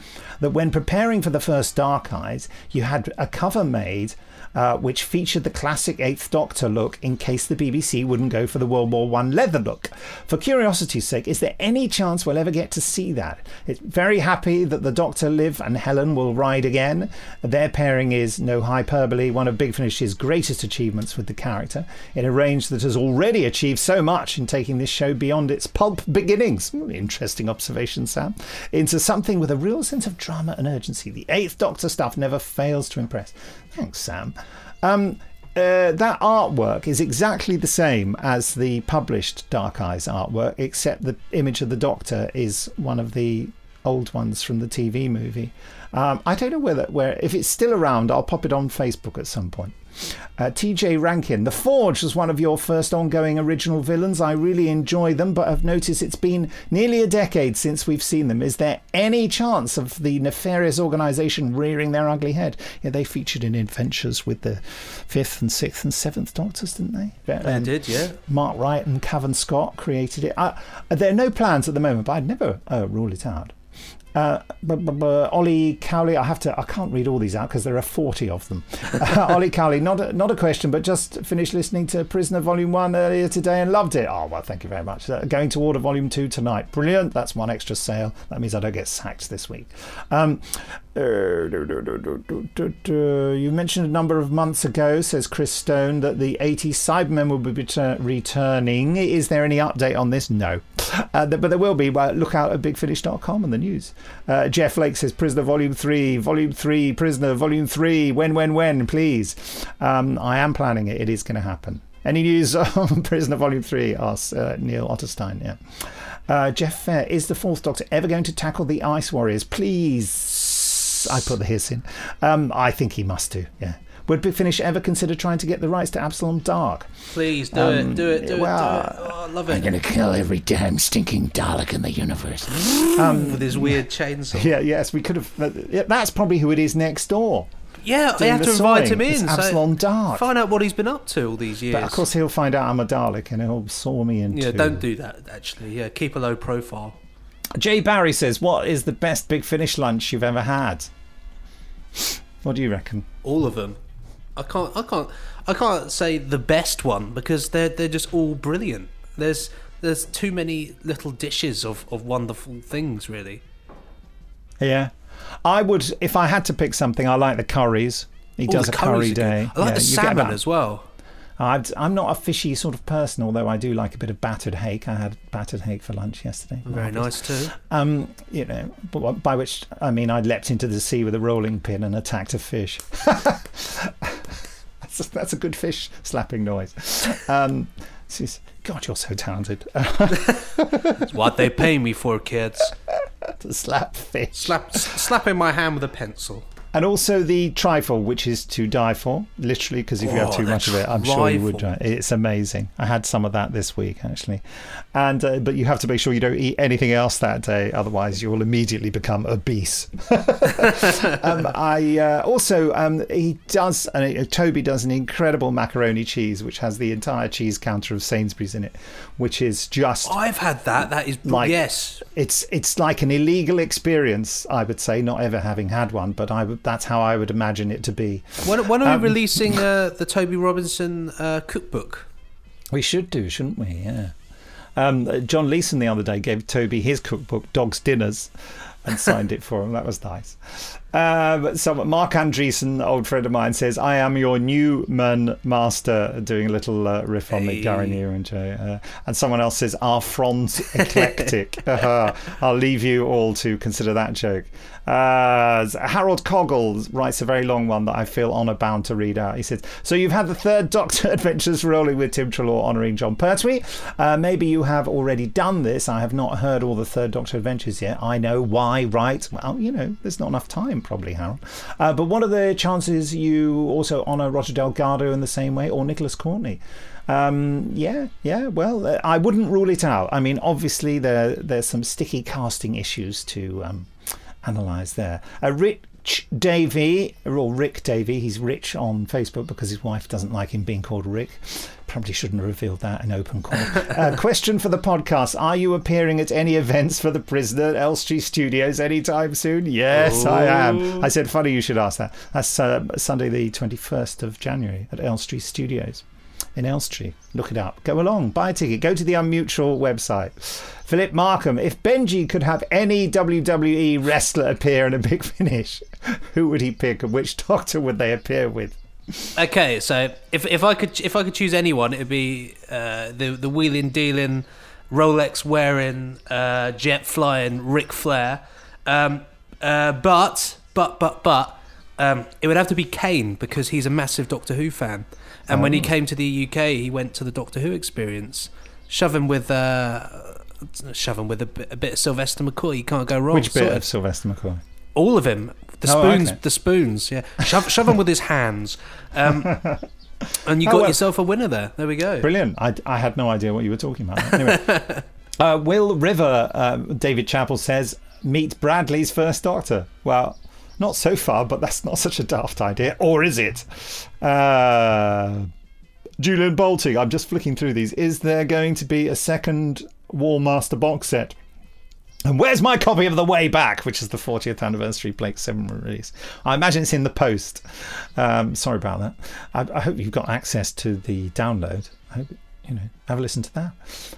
S2: that when preparing for the first Dark Eyes, you had a cover made. Uh, which featured the classic Eighth Doctor look in case the BBC wouldn't go for the World War One leather look. For curiosity's sake, is there any chance we'll ever get to see that? It's very happy that the Doctor, Liv, and Helen will ride again. Their pairing is, no hyperbole, one of Big Finish's greatest achievements with the character in a range that has already achieved so much in taking this show beyond its pulp beginnings. Hmm, Interesting observation, Sam. Into something with a real sense of drama and urgency. The Eighth Doctor stuff never fails to impress. Thanks, Sam. Um, uh, that artwork is exactly the same as the published Dark Eyes artwork, except the image of the Doctor is one of the old ones from the TV movie. Um, I don't know whether where if it's still around, I'll pop it on Facebook at some point. Uh, TJ Rankin, The Forge was one of your first ongoing original villains. I really enjoy them, but I've noticed it's been nearly a decade since we've seen them. Is there any chance of the nefarious organisation rearing their ugly head? Yeah, they featured in Adventures with the fifth and sixth and seventh Doctors, didn't they? Um,
S1: They did, yeah.
S2: Mark Wright and Cavan Scott created it. Uh, there are no plans at the moment, but I'd never uh, rule it out. Uh, bu- bu- bu- Ollie Cowley, I have to. I can't read all these out because there are forty of them. <laughs> Uh, Ollie Cowley, not a, not a question, but just finished listening to Prisoner Volume One earlier today and loved it. Oh well, thank you very much. Uh, going to order Volume Two tonight. Brilliant. That's one extra sale. That means I don't get sacked this week. Um, you mentioned a number of months ago, says Chris Stone, that the 80 Cybermen will be retur- returning. Is there any update on this? No. Uh, but there will be. Well, look out at bigfinish.com and the news. Uh, Jeff Lake says Prisoner Volume 3, Volume 3, Prisoner Volume 3. When, when, when, please. Um, I am planning it. It is going to happen. Any news <laughs> on Prisoner Volume 3? asks uh, Neil Otterstein. Yeah. Uh, Jeff Fair, is the Fourth Doctor ever going to tackle the Ice Warriors? Please. I put the hiss in. Um, I think he must do, yeah. Would Big Finish ever consider trying to get the rights to Abslom Daak?
S1: Please do
S2: Um,
S1: it, do it, do
S2: well,
S1: it, do it. Oh, I love it.
S19: I'm gonna kill every damn stinking Dalek in the universe. <laughs>
S2: Um,
S1: With his weird chainsaw.
S2: Yeah, yes, we could have. yeah, That's probably who it is next door.
S1: Yeah, they have
S2: the
S1: to invite him in.
S2: It's
S1: so
S2: Abslom Daak.
S1: Find out what he's been up to all these years.
S2: But of course, he'll find out I'm a Dalek and he'll saw me in
S1: yeah, don't do that. Actually, yeah, keep a low profile.
S2: Jay Barry says, "What is the best Big Finish lunch you've ever had?" What do you reckon?
S1: All of them. I can't. I can't. I can't say the best one because they're they're just all brilliant. There's there's too many little dishes of, of wonderful things, really.
S2: Yeah, I would if I had to pick something. I like the curries. He
S1: Ooh,
S2: does a curry day.
S1: I like
S2: Yeah,
S1: the salmon as well.
S2: I'd, I'm not a fishy sort of person, although I do like a bit of battered hake. I had battered hake for lunch yesterday.
S1: Very nice too.
S2: Um, you know, by which I mean I leapt into the sea with a rolling pin and attacked a fish. <laughs> that's, a, that's a good fish slapping noise. Um, is- God, you're so talented.
S1: It's what they pay me for, kids. <laughs>
S2: to slap fish.
S1: Slap slapping my hand with a pencil.
S2: And also the trifle, which is to die for, literally, because if you have
S1: Oh,
S2: too much of it, I'm sure you would.
S1: trifle.
S2: die. It's amazing. I had some of that this week, actually. And uh, but you have to make sure you don't eat anything else that day, otherwise you will immediately become obese. <laughs> um, I uh, also um, he does, uh, Toby does an incredible macaroni cheese, which has the entire cheese counter of Sainsbury's in it, which is just
S1: I've had that. That is
S2: like
S1: yes.
S2: it's it's like an illegal experience i would say not ever having had one but i would that's how i would imagine it to be.
S1: When, when are
S2: Um,
S1: we releasing uh, the Toby Robinson uh, cookbook?
S2: we should do shouldn't we? Yeah. Um, uh, john leeson the other day gave toby his cookbook dogs dinners and <laughs> signed it for him. That was nice. Um, so mark andreessen old friend of mine says i am your Numan master doing a little uh, riff on the gary Neer and joe uh, and someone else says our front eclectic? <laughs> Uh-huh. i'll leave you all to consider that joke uh, Harold Coggle writes a very long one that I feel honour bound to read out. He says, So you've had the third <laughs> Doctor Adventures rolling with Tim Treloar honouring Jon Pertwee. Uh, maybe you have already done this. I have not heard all the third Doctor Adventures yet. I know why, right? Well, you know, there's not enough time. probably, Harold. Uh, but what are the chances you also honour Roger Delgado in the same way or Nicholas Courtney? Um, yeah, yeah. Well, uh, I wouldn't rule it out. I mean, obviously there there's some sticky casting issues to um, analyse there. Uh, Rich Davey, or Rick Davey, he's rich on Facebook because his wife doesn't like him being called Rick. Probably shouldn't have revealed that in open call. <laughs> uh, question for the podcast: Are you appearing at any events for the prisoner at Elstree Studios anytime soon? Yes, I am. I said, funny you should ask that. That's uh, Sunday, the twenty-first of January at Elstree Studios in Elstree. Look it up. Go along, buy a ticket, go to the Unmutual website. Philip Markham, if Benji could have any WWE wrestler appear in a big <laughs> finish, who would he pick and which doctor would they appear with?
S1: Okay, so if if I could if I could choose anyone, it'd be uh, the the wheeling dealing, Rolex wearing, uh, jet flying Ric Flair. Um, uh, but but but but um, it would have to be Kane because he's a massive Doctor Who fan, and when he
S2: Oh.
S1: came to the UK, he went to the Doctor Who experience. Shove him with uh, shove him with a bit, a bit of Sylvester McCoy. You can't go wrong.
S2: which bit
S1: Sorted.
S2: of Sylvester McCoy?
S1: All of him. The
S2: Oh,
S1: spoons.
S2: okay.
S1: The spoons. Yeah. Shove, shove him with his hands. Um, <laughs> and you
S2: Oh,
S1: got
S2: well.
S1: yourself a winner there. There we go.
S2: Brilliant. I, I had no idea what you were talking about. Anyway, <laughs> uh, Will River, um, David Chappell says, meet Bradley's first doctor. Well, not so far, but that's not such a daft idea. Or is it? Uh, Julian Bolting, I'm just flicking through these. Is there going to be a second Warmaster box set? And where's my copy of The Way Back, which is the 40th anniversary Blake 7 release? I imagine it's in the post. Um, sorry about that. I, I hope you've got access to the download. I hope, you know, have a listen to that.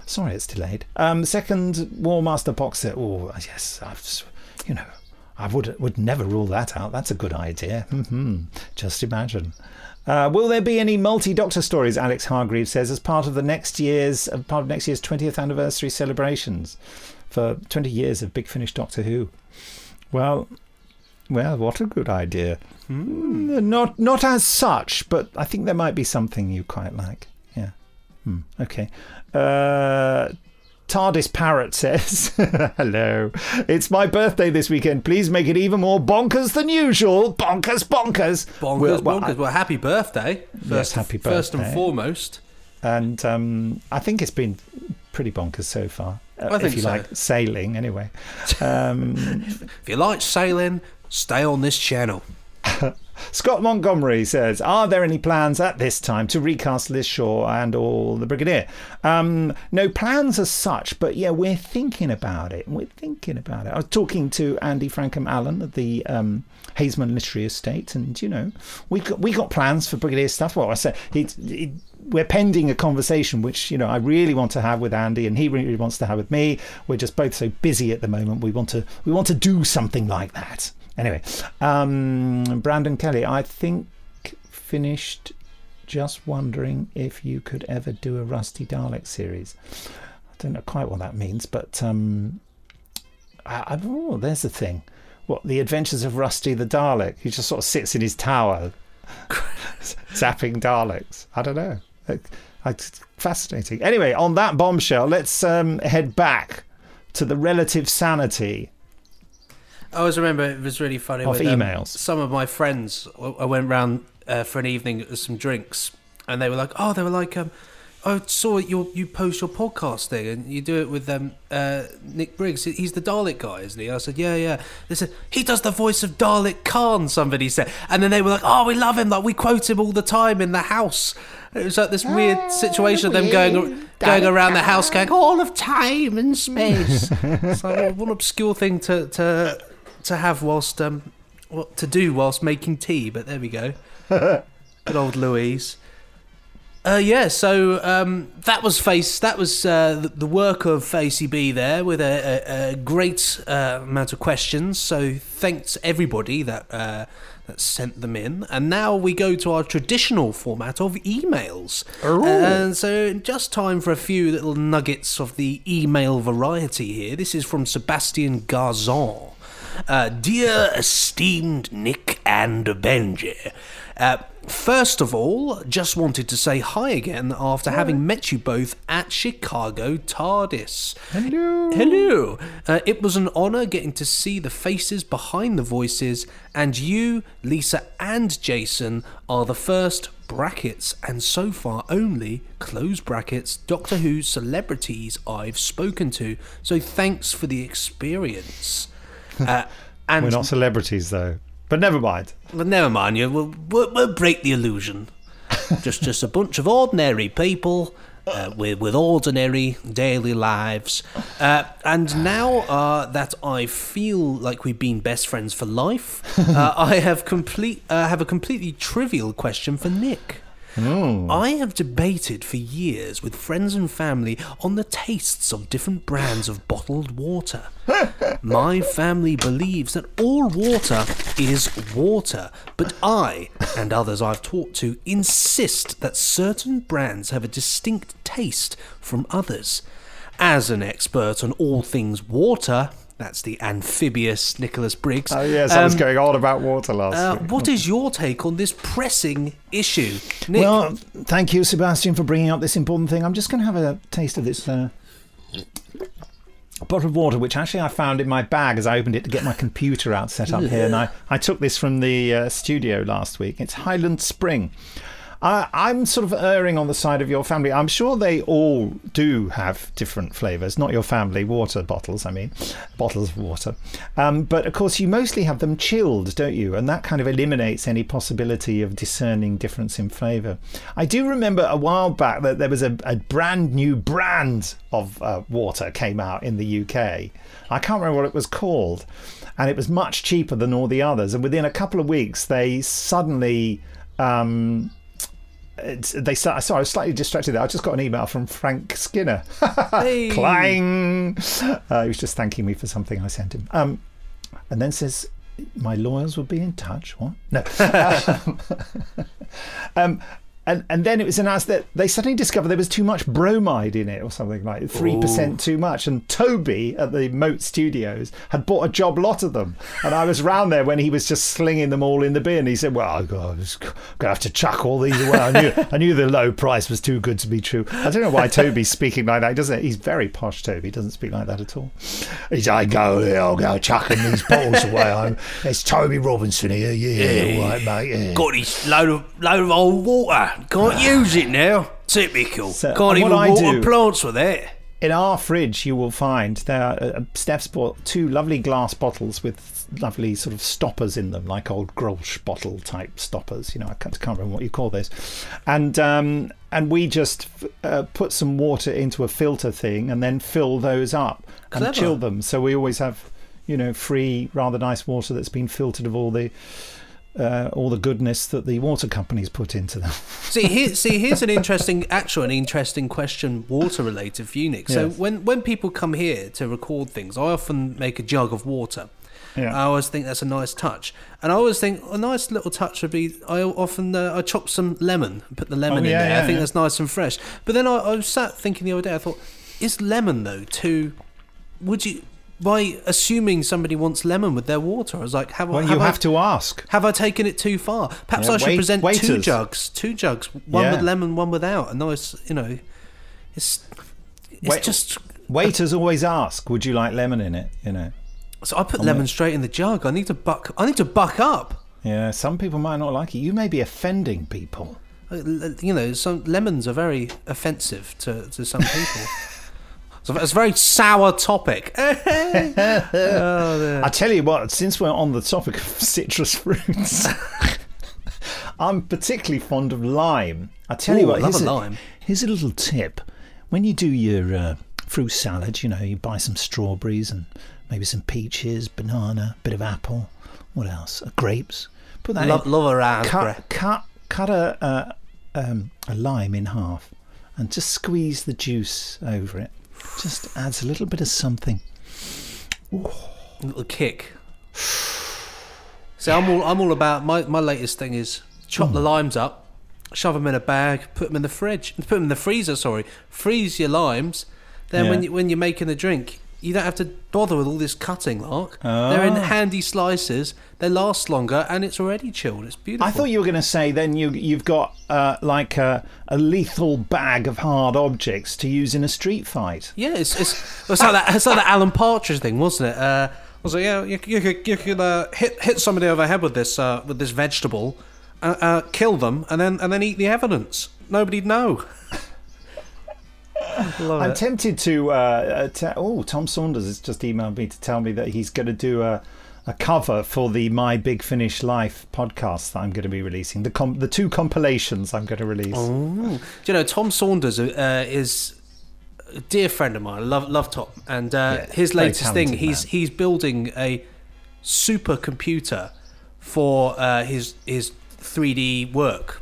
S2: Sorry it's delayed. Um, second Warmaster box set. Oh, yes. I've, you know, I would would never rule that out. That's a good idea. hmm Just imagine. Uh, will there be any multi-doctor stories? Alex Hargreaves says as part of the next year's uh, part of next year's 20th anniversary celebrations for 20 years of Big Finish Doctor Who. Well, well, what a good idea. Mm, Not not as such, but I think there might be something you quite like. Yeah. Hmm, okay. Uh, TARDIS Parrot says, <laughs> Hello. It's my birthday this weekend. Please make it even more bonkers than usual. Bonkers, bonkers.
S1: Bonkers,
S2: Well, well,
S1: bonkers. Well, happy birthday. First,
S2: Yes, happy
S1: First and foremost.
S2: And um, I think it's been pretty bonkers so far. Uh,
S1: I
S2: if you
S1: so.
S2: like sailing, anyway. <laughs> Um,
S1: If you like sailing, stay on this channel. <laughs>
S2: Scott Montgomery says, "Are there any plans at this time to recast Liz Shaw and all the Brigadier?" Um, no plans as such, but yeah, we're thinking about it. We're thinking about it. I was talking to Andy Frankham Allen at the um, Haisman Literary Estate, and you know, we got we got plans for Brigadier stuff. Well, I said it, we're pending a conversation, which you know I really want to have with Andy, and he really wants to have with me. We're just both so busy at the moment. We want to we want to do something like that. Anyway, um, Brandon Kelly, I think finished just wondering if you could ever do a Rusty Dalek series. I don't know quite what that means, but um, I, I, oh, there's the thing. What the Adventures of Rusty the Dalek? He just sort of sits in his tower, <laughs> zapping Daleks. I don't know. It's fascinating. Anyway, on that bombshell, let's um, head back to the relative sanity
S1: I always remember it was really funny.
S2: Of
S1: with, um,
S2: emails.
S1: some of my friends, I went round uh, for an evening with some drinks, and they were like, "Oh, they were like, um, I saw your you post your podcast thing, and you do it with um, uh, Nick Briggs. He's the Dalek guy, isn't he?" I said, "Yeah, yeah." They said he does the voice of Dalek Caan. Somebody said, and then they were like, "Oh, we love him. Like we quote him all the time in the house." It was like this weird situation of them going going around the house, going all of time and space. <laughs> it's like what, what an obscure thing to to to have whilst um what to do whilst making tea. But there we go. <laughs> Good old Louise. Uh, yeah, so um, that was face. That was uh, the, work of ACB there with a, a, a great uh, amount of questions. So thanks everybody that uh, that sent them in. And now we go to our traditional format of emails. And so just time for a few little nuggets of the email variety here. This is from Sebastian Garzon. Uh, dear esteemed Nick and Benji, uh, First of all, just wanted to say hi again after having met you both at Chicago TARDIS.
S2: Hello.
S1: Hello. Uh, it was an honour getting to see the faces behind the voices, and you, Lisa, and Jason are the first brackets and so far only close brackets Doctor Who celebrities I've spoken to. So thanks for the experience. <laughs> Uh, and
S2: We're not celebrities, though. But never mind.
S1: but never mind you. We'll, we'll, we'll break the illusion. <laughs> just just a bunch of ordinary people uh, with with ordinary daily lives. Uh, and now uh, that I feel like we've been best friends for life, <laughs> uh, I have complete uh, have a completely trivial question for Nick. Mm. I have debated for years with friends and family on the tastes of different brands of bottled water. <laughs> My family believes that all water is water, but I, and others I've talked to, insist that certain brands have a distinct taste from others. As an expert on all things water, that's the amphibious Nicholas Briggs.
S2: Oh, yes, I was
S1: um,
S2: going on about water last
S1: uh,
S2: week.
S1: what is your take on this pressing issue? Nick,
S2: Well, thank you, Sebastian, for bringing up this important thing. I'm just going to have a taste of this uh, bottle of water, which actually I found in my bag as I opened it to get my computer out set up here. And I, I took this from the uh, studio last week. It's Highland Spring. I, I'm sort of erring on the side of your family. I'm sure they all do have different flavours. Not your family, water bottles, I mean, bottles of water. Um, but of course, you mostly have them chilled, don't you? And that kind of eliminates any possibility of discerning difference in flavour. I do remember a while back that there was a, a brand new brand of uh, water came out in the UK. I can't remember what it was called. And it was much cheaper than all the others. And within a couple of weeks, they suddenly. Um, they start, sorry, I was slightly distracted there. I just got an email from Frank Skinner. <laughs> Clang! Uh, he was just thanking me for something I sent him. Um, and then says, My lawyers will be in touch. What? No. <laughs> um, and, and then it was announced that they suddenly discovered there was too much bromide in it or something like 3% too much. And Toby at the Moat Studios had bought a job lot of them. And I was round there when he was just slinging them all in the bin. He said, Well, I was going to have to chuck all these away. I knew, I knew the low price was too good to be true. I don't know why Toby's speaking like that. Doesn't He's very posh, Toby. He doesn't speak like that at all. He's I go here, I'll go chucking these bottles away. I'm, it's Toby Robinson here. Yeah, all right, mate. Yeah.
S1: got his load of load of old water. Can't <sighs> use it now. Typical.
S2: So,
S1: Can't even
S2: I
S1: water
S2: do-
S1: plants with it.
S2: In our fridge, you will find there are uh, Steph's bought two lovely glass bottles with lovely sort of stoppers in them, like old Grolsch bottle type stoppers. You know, I can't, can't remember what you call those. And um, and we just uh, put some water into a filter thing and then fill those up and chill them. So we always have, you know, free, rather nice water that's been filtered of all the. Uh, all the goodness that the water companies put into them. <laughs>
S1: See, here, see, here's an <laughs> interesting, actual, an interesting question, water related for you, Nick. So
S2: Yes.
S1: when when people come here to record things, I often make a jug of water.
S2: Yeah.
S1: I always think that's a nice touch, and I always think a nice little touch would be. I often uh, I chop some lemon, put the lemon
S2: Oh,
S1: in
S2: yeah,
S1: there. I
S2: yeah,
S1: think
S2: yeah.
S1: that's nice and fresh. But then I, I sat thinking the other day. I thought, is lemon though too? Would you? By assuming somebody wants lemon with their water, I was like, have, I-
S2: Well,
S1: have
S2: you
S1: I,
S2: have to ask.
S1: have I taken it too far? Perhaps
S2: Yeah,
S1: I should
S2: wait-
S1: present two jugs, two jugs, one
S2: Yeah.
S1: with lemon, one without. A nice, you know, it's it's
S2: Wait-
S1: just.
S2: Waiters always ask, "Would you like lemon in it?" You know.
S1: So I put lemon straight in the jug. I need to buck. I need to buck up.
S2: Yeah, some people might not like it. You may be offending people.
S1: Uh, You know, some lemons are very offensive to, to some people. <laughs> so it's a very sour topic. <laughs> Oh.
S2: I tell you what, since we're on the topic of <laughs> citrus fruits, <laughs> I'm particularly fond of lime. I tell you what,
S1: I love
S2: here's
S1: a
S2: a,
S1: lime.
S2: here's a little tip. When you do your uh, fruit salad, you know, you buy some strawberries and maybe some peaches, banana, bit of apple. What else? Uh, grapes. Put that
S1: Love-
S2: in.
S1: love a raspberry.
S2: Cut, cut, cut a, uh, um, a lime in half and just squeeze the juice over it. Just adds a little bit of something.
S1: A little kick. So I'm all I'm all about my, my latest thing is chop the limes up, shove them in a bag, put them in the fridge, put them in the freezer. Sorry, freeze your limes. Then when you when you're making the drink, you don't have to bother with all this cutting, Lark. They're in
S2: Ah.
S1: handy slices. They last longer, and it's already chilled. It's beautiful.
S2: I thought you were going to say then you you've got uh, like a, a lethal bag of hard objects to use in a street fight.
S1: Yeah, it's it's, it's like that. It's like that Alan Partridge thing, wasn't it? Uh, was it? Yeah, you, you could you could uh, hit hit somebody over the head with this uh, with this vegetable, uh, uh, kill them, and then and then eat the evidence. Nobody'd know. <laughs>
S2: I'm
S1: it.
S2: tempted to. Uh, uh, oh, Tom Saunders has just emailed me to tell me that he's going to do a, a cover for the My Big Finish Life podcast that I'm going to be releasing. The com- the two compilations I'm going to release.
S1: Oh. Do you know Tom Saunders uh, is a dear friend of mine. I love love Tom, and uh,
S2: Yeah,
S1: his latest thing he's
S2: man.
S1: he's building a supercomputer for uh, his his 3D work.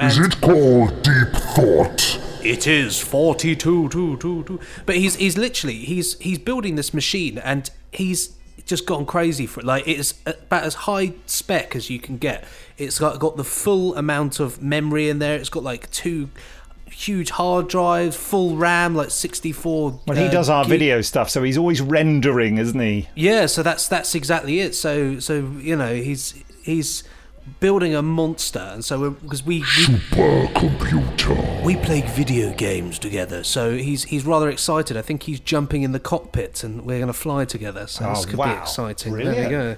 S5: Is it called Deep Thought?
S1: It is forty two two two two. But he's he's literally he's he's building this machine and he's just gone crazy for it. Like it's about as high spec as you can get. It's got got the full amount of memory in there. It's got like two huge hard drives, full RAM, like sixty four.
S2: Well, he uh, does our video stuff, so he's always rendering, isn't he?
S1: Yeah, so that's that's exactly it. So so you know he's he's building a monster, and so because we, we
S5: Supercomputer.
S1: we play video games together, so he's he's rather excited. I think he's jumping in the cockpit, and we're going to fly together. So this
S2: Oh,
S1: could
S2: wow.
S1: be exciting. There
S2: Brilliant.
S1: we go.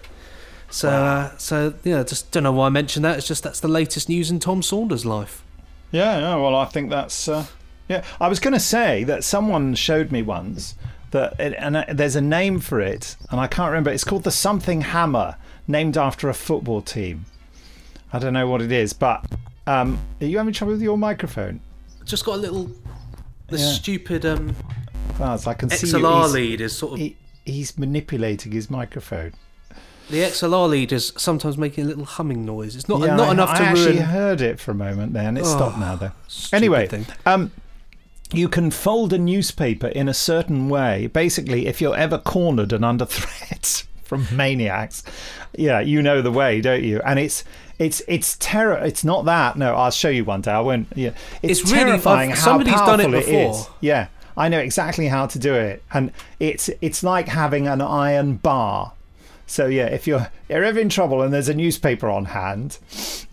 S1: So uh, so yeah, just don't know why I mentioned that. It's just that's the latest news in Tom Saunders' life.
S2: Yeah, yeah. Well, I think that's. Uh, yeah, I was going to say that someone showed me once that, it, and uh, there's a name for it, and I can't remember. It's called the Something Hammer, named after a football team. I don't know what it is, but um, are you having trouble with your microphone?
S1: Just got a little the
S2: Yeah.
S1: stupid um
S2: Buzz, I can see you.
S1: XLR lead is sort of
S2: he- he's manipulating his microphone.
S1: the XLR lead is sometimes making a little humming noise. It's not
S2: Yeah,
S1: not
S2: I,
S1: enough
S2: I
S1: to
S2: actually
S1: ruin.
S2: heard it for a moment there, and it's
S1: Oh,
S2: stopped now though. Anyway,
S1: thing.
S2: um, you can fold a newspaper in a certain way. Basically, if you're ever cornered and under <laughs> threat from maniacs, yeah, you know the way, don't you? And it's it's it's terror. It's not that. No, I'll show you one day. I won't. Yeah, it's,
S1: It's
S2: terrifying
S1: I've-
S2: how
S1: somebody's done it
S2: powerful
S1: before.
S2: is. Yeah, I know exactly how to do it, and it's it's like having an iron bar. So yeah, if you're you're ever in trouble and there's a newspaper on hand,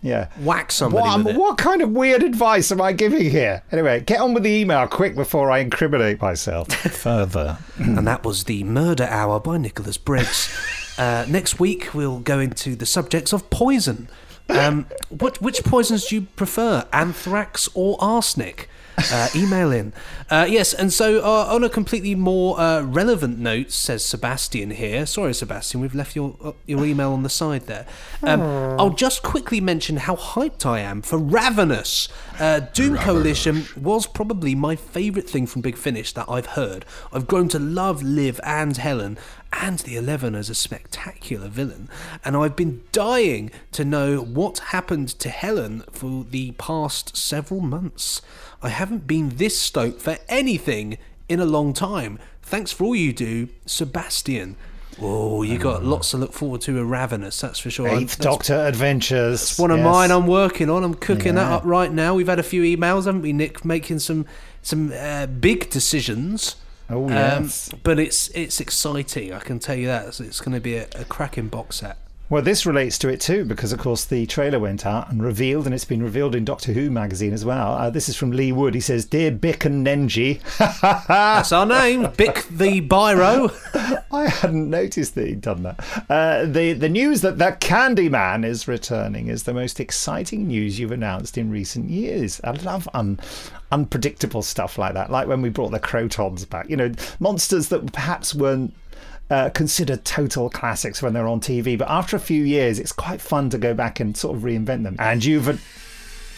S2: yeah,
S1: whack somebody
S2: What,
S1: with it.
S2: what kind of weird advice am I giving here? Anyway, get on with the email quick before I incriminate myself <laughs> further.
S1: and that was the Murder Hour by Nicholas Briggs. <laughs> uh, next week we'll go into the subjects of poison. Um, what, which poisons do you prefer, anthrax or arsenic? Uh, email in. Uh, yes, and so uh, on a completely more uh, relevant note, says Sebastian here. Sorry, Sebastian, we've left your uh, your email on the side there. Um, I'll just quickly mention how hyped I am for Ravenous. Uh, Doom Coalition was probably my favourite thing from Big Finish that I've heard. I've grown to love Liv and Helen and the Eleven as a spectacular villain, and I've been dying to know what happened to Helen for the past several months. I haven't been this stoked for anything in a long time. Thanks for all you do, Sebastian. Oh, you got lots to look forward to with Ravenous, that's for sure.
S2: Eighth Doctor Adventures.
S1: That's one of
S2: yes.
S1: mine I'm working on. I'm cooking that up right now. We've had a few emails, haven't we, Nick, making some some uh, big decisions.
S2: Oh,
S1: Um,
S2: yes.
S1: but it's it's exciting. I can tell you that. It's, it's going to be a, a cracking box set.
S2: Well, this relates to it too, because of course the trailer went out and revealed, and it's been revealed in Doctor Who magazine as well. Uh, this is from Lee Wood. He says, "Dear Bick and Nenji." <laughs>
S1: That's our name, Bick the Biro. <laughs>
S2: I hadn't noticed that he'd done that. Uh, the the news that the Kandyman is returning is the most exciting news you've announced in recent years. I love un, unpredictable stuff like that, like when we brought the Krotons back. You know, monsters that perhaps weren't. Uh, considered total classics when they're on TV, but after a few years, it's quite fun to go back and sort of reinvent them. And you've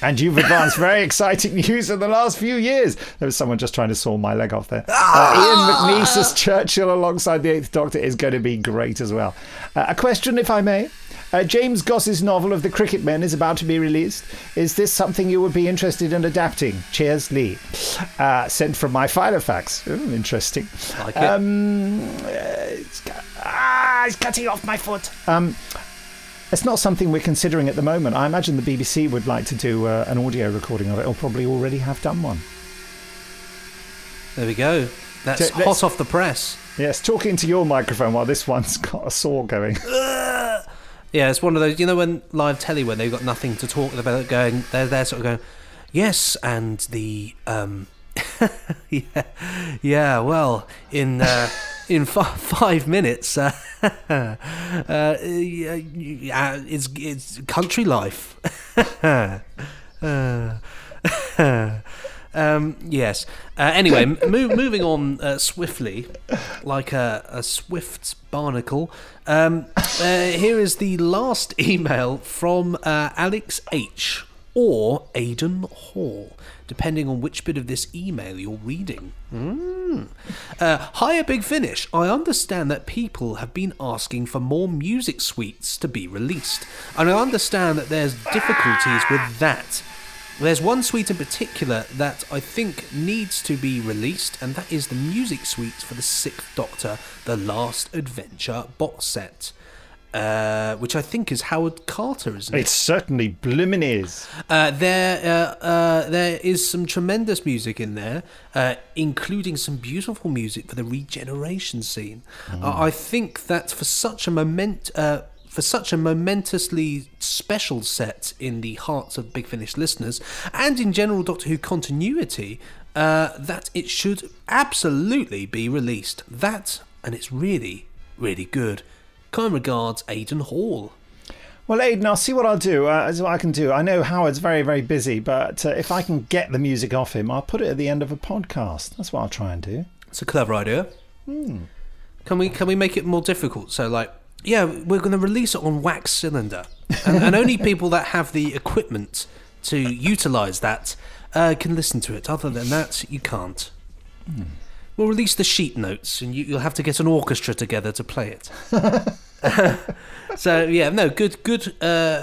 S2: and you've advanced very exciting <laughs> news in the last few years. There was someone just trying to saw my leg off there. Uh, Ian McNeice as Churchill alongside the Eighth Doctor is going to be great as well. Uh, a question, if I may. Uh, James Goss's novel of the Krikkitmen is about to be released. Is this something you would be interested in adapting? Cheers, Lee. Uh, sent from my Filofax. Ooh, interesting.
S1: Like it.
S2: Um, uh, it's, ah, it's cutting off my foot. Um, it's not something we're considering at the moment. I imagine the BBC would like to do uh, an audio recording of it, or probably already have done one.
S1: There we go. That's
S2: So
S1: hot off the press.
S2: Yes, talking to your microphone while this one's <laughs> got a saw going. <laughs>
S1: Yeah, it's one of those. You know, when live telly, when they've got nothing to talk about, going, they're they're sort of going, yes, and the um, <laughs> yeah, yeah. Well, in uh, in fi- five minutes, uh, <laughs> uh, it's it's country life. <laughs> Um, yes. Uh, anyway, moving on uh, swiftly, like a, a swift barnacle. Um, uh, here is the last <laughs> email from Alex H. or Aidan Hall, depending on which bit of this email you're reading. Mm. Uh, Hiya, Big Finish. I understand that people have been asking for more music suites to be released, and I understand that there's difficulties with that. There's one suite in particular that I think needs to be released, and that is the music suite for the Sixth Doctor, The Last Adventure box set. Uh, which I think is Howard Carter, isn't it?
S2: It certainly bloomin' is.
S1: Uh, there, uh, uh, there is some tremendous music in there, uh, including some beautiful music for the regeneration scene. Uh, I think that for such a moment, uh, for such a momentously special set in the hearts of Big Finish listeners, and in general Doctor Who continuity, uh, that it should absolutely be released. That, and it's really, really good. Kind regards, Aidan Hall.
S2: Well, Aidan, I'll see what I'll do. Uh, as what I can do. I know Howard's very, very busy, but uh, if I can get the music off him, I'll put it at the end of a podcast. That's what I'll try and do.
S1: It's a clever idea.
S2: Hmm.
S1: Can we can we make it more difficult? So like, yeah, we're going to release it on wax cylinder, and, and only people that have the equipment to utilize that uh, can listen to it. Other than that, you can't.
S2: Hmm.
S1: We'll release the sheet notes, and you, you'll have to get an orchestra together to play it. <laughs> so yeah, no, good, good, uh,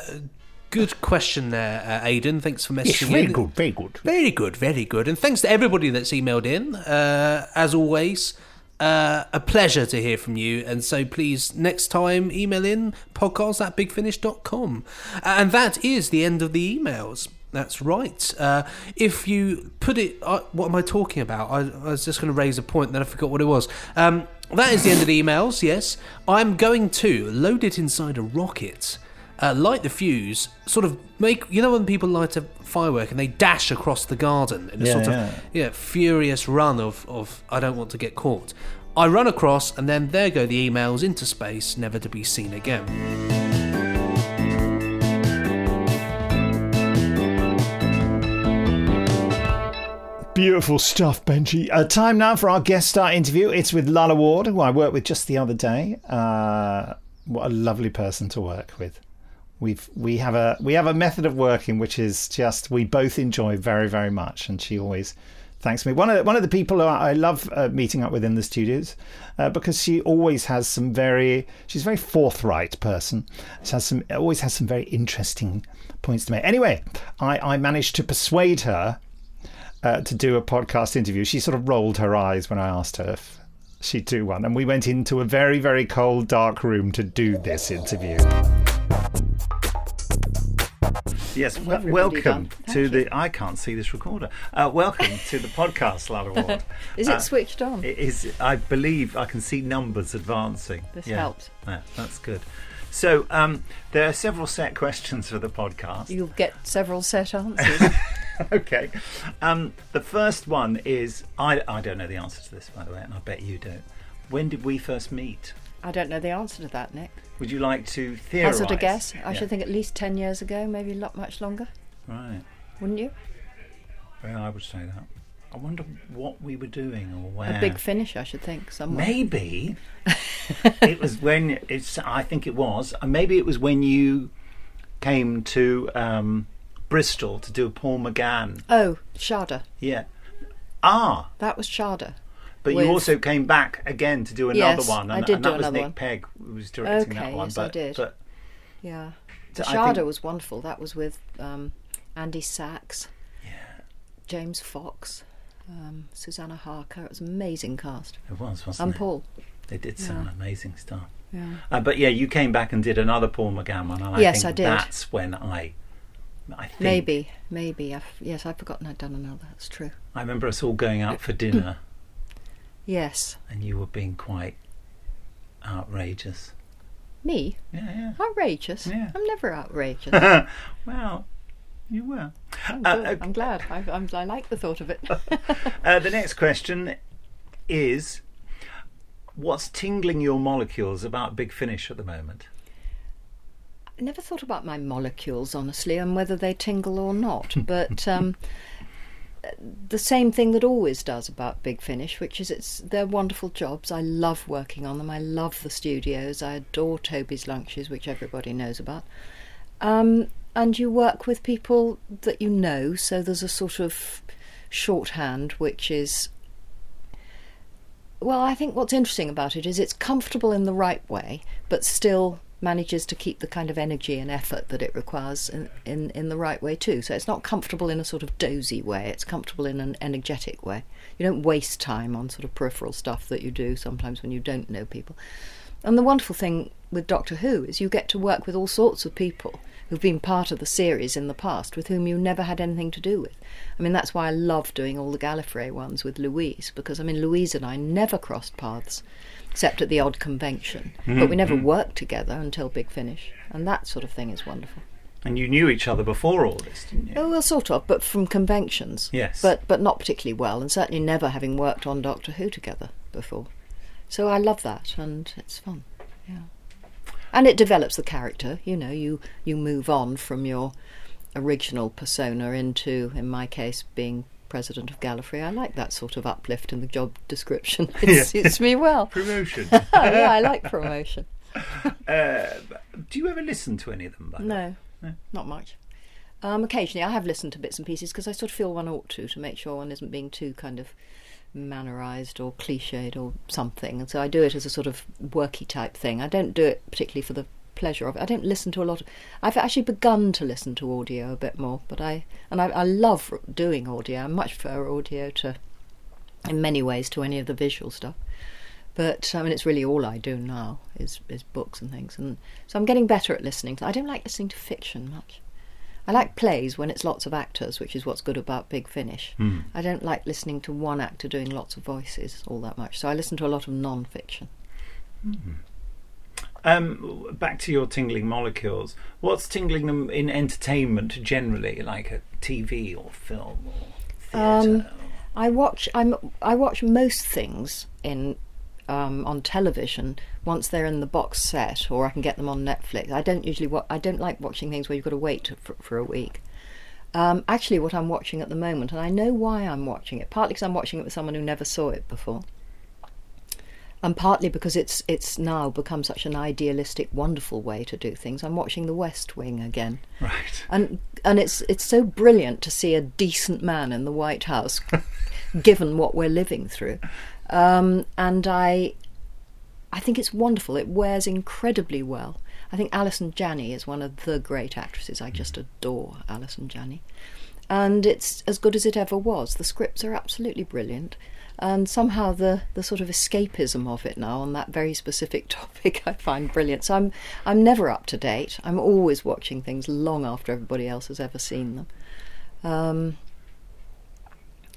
S1: good question there, uh, Aidan. Thanks for messaging
S2: Yes, very
S1: in.
S2: good, very good.
S1: Very good, very good. And thanks to everybody that's emailed in. Uh, as always, uh, a pleasure to hear from you. And so please, next time, email in podcast at bigfinish.com. And that is the end of the emails. That's right. Uh, if you put it, uh, what am I talking about? I, I was just going to raise a point, then I forgot what it was. Um, that is the end of the emails. Yes, I'm going to load it inside a rocket uh, light the fuse, sort of make you know when people light a firework and they dash across the garden in a
S2: Yeah,
S1: sort of
S2: yeah.
S1: yeah furious run of of I don't want to get caught. I run across and then there go the emails into space, never to be seen again.
S2: Beautiful stuff, Benji. Uh, time now for our guest star interview. It's with Lalla Ward, who I worked with just the other day. Uh, what a lovely person to work with. We've we have a we have a method of working which is just we both enjoy very very much, and she always thanks me. One of the, one of the people I love uh, meeting up with in the studios uh, because she always has some very she's a very forthright person. She has some always has some very interesting points to make. Anyway, I I managed to persuade her uh, to do a podcast interview. She sort of rolled her eyes when I asked her if she'd do one, and we went into a very, very cold, dark room to do this interview. Yes, w- welcome
S22: done.
S2: to the. I can't see this recorder. Uh, welcome to the podcast, Lalla Ward. <laughs>
S22: Is it
S2: Uh,
S22: switched on?
S2: It is. I believe I can see numbers advancing.
S22: This
S2: Yeah.
S22: helps.
S2: Yeah, that's good. So um, there are several set questions for the podcast.
S22: You'll get several set answers. <laughs>
S2: okay. Um, the first one is I, I don't know the answer to this, by the way, and I bet you don't. When did we first meet?
S22: I don't know the answer to that, Nick.
S2: Would you like to theorise?
S22: Hazard a guess. I
S2: Yeah.
S22: should think at least 10 years ago, maybe a lot much longer.
S2: Right.
S22: Wouldn't you?
S2: Well, I would say that. I wonder what we were doing or where.
S22: A big finish, I should think, somewhere.
S2: Maybe <laughs> it was when it's. I think it was. uh, Maybe it was when you came to um, Bristol to do a Paul McGann.
S22: Oh, Shada.
S2: Yeah. Ah,
S22: That was Shada.
S2: but
S22: With-
S2: you also came back again to do another
S22: Yes,
S2: one,
S22: I
S2: and,
S22: did
S2: and
S22: do
S2: that was Nick
S22: one.
S2: Pegg who was directing
S22: Okay,
S2: that one.
S22: yes,
S2: but,
S22: I did.
S2: but
S22: Yeah.
S2: So
S22: Shada
S2: think-
S22: was wonderful. That was with um, Andy Sachs, James Fox, um, Susannah Harker. It was an amazing cast.
S2: it was, wasn't
S22: And
S2: it?
S22: Paul.
S2: They did
S22: Yeah.
S2: sound amazing stuff.
S22: Yeah.
S2: Uh, but yeah, you came back and did another Paul McGann one, and I
S22: Yes,
S2: think
S22: I did.
S2: that's when I, I think
S22: Maybe, maybe. I've, yes, I've forgotten I'd done another. That's true.
S2: I remember us all going out for dinner. <coughs>
S22: Yes.
S2: and you were being quite outrageous.
S22: Me?
S2: Yeah, yeah.
S22: Outrageous?
S2: Yeah.
S22: I'm never outrageous. <laughs>
S2: well, you were.
S22: I'm,
S2: Uh, uh,
S22: I'm glad. I, I'm, I like the thought of it. <laughs>
S2: Uh, the next question is What's tingling your molecules about Big Finish at the moment?
S22: I never thought about my molecules, honestly, and whether they tingle or not. <laughs> But um, the same thing that always does about Big Finish, which is it's they're wonderful jobs. I love working on them. I love the studios. I adore Toby's lunches, which everybody knows about. Um, and you work with people that you know, so there's a sort of shorthand which is well, I think what's interesting about it is it's comfortable in the right way, but still manages to keep the kind of energy and effort that it requires in, in, in the right way too. So it's not comfortable in a sort of dozy way, it's comfortable in an energetic way. You don't waste time on sort of peripheral stuff that you do sometimes when you don't know people. And the wonderful thing with Doctor Who is you get to work with all sorts of people who've been part of the series in the past with whom you never had anything to do with. I mean, that's why I love doing all the Gallifrey ones with Louise, because I mean, Louise and I never crossed paths except at the odd convention, but we never
S2: Mhm.
S22: worked together until Big Finish, and that sort of thing is wonderful.
S2: And you knew each other before all this, didn't you?
S22: Oh, well, sort of, but from conventions.
S2: Yes.
S22: But but not particularly well, and certainly never having worked on Doctor Who together before. So I love that, and it's fun. Yeah. And it develops the character. You know, you you move on from your original persona into, in my case, being president of Gallifrey. I like that sort of uplift in the job description. <laughs> It
S2: Yeah.
S22: suits me well.
S2: Promotion. <laughs>
S22: yeah, I like promotion.
S2: Uh, <laughs> do you ever listen to any of them? By?
S22: No,
S2: No.
S22: not much. Um, occasionally, I have listened to bits and pieces because I sort of feel one ought to to make sure one isn't being too kind of mannerised or cliched or something. And so I do it as a sort of worky type thing. I don't do it particularly for the pleasure of it. I don't listen to a lot. Of, I've actually begun to listen to audio a bit more, but I and I, I love doing audio. I much prefer audio to, in many ways, to any of the visual stuff. But I mean, it's really all I do now is is books and things, and so I'm getting better at listening. I don't like listening to fiction much. I like plays when it's lots of actors, which is what's good about Big Finish.
S2: Hmm.
S22: I don't like listening to one actor doing lots of voices all that much. So I listen to a lot of non-fiction.
S2: Um, back to your tingling molecules. What's tingling them in entertainment generally, like a TV or film or
S22: Um, I watch. I'm. I watch most things in um, on television once they're in the box set, or I can get them on Netflix. I don't usually. Wa- I don't like watching things where you've got to wait for, for a week. Um, actually, what I'm watching at the moment, and I know why I'm watching it, partly because I'm watching it with someone who never saw it before, and partly because it's it's now become such an idealistic, wonderful way to do things. I'm watching The West Wing again,
S2: right?
S22: and and it's it's so brilliant to see a decent man in the White House, <laughs> given what we're living through, um, and I I think it's wonderful. It wears incredibly well. I think Allison Janney is one of the great actresses. I just adore Allison Janney. And it's as good as it ever was. The scripts are absolutely brilliant. And somehow the, the sort of escapism of it now on that very specific <laughs> topic I find brilliant. So I'm I'm never up to date. I'm always watching things long after everybody else has ever seen them. Um,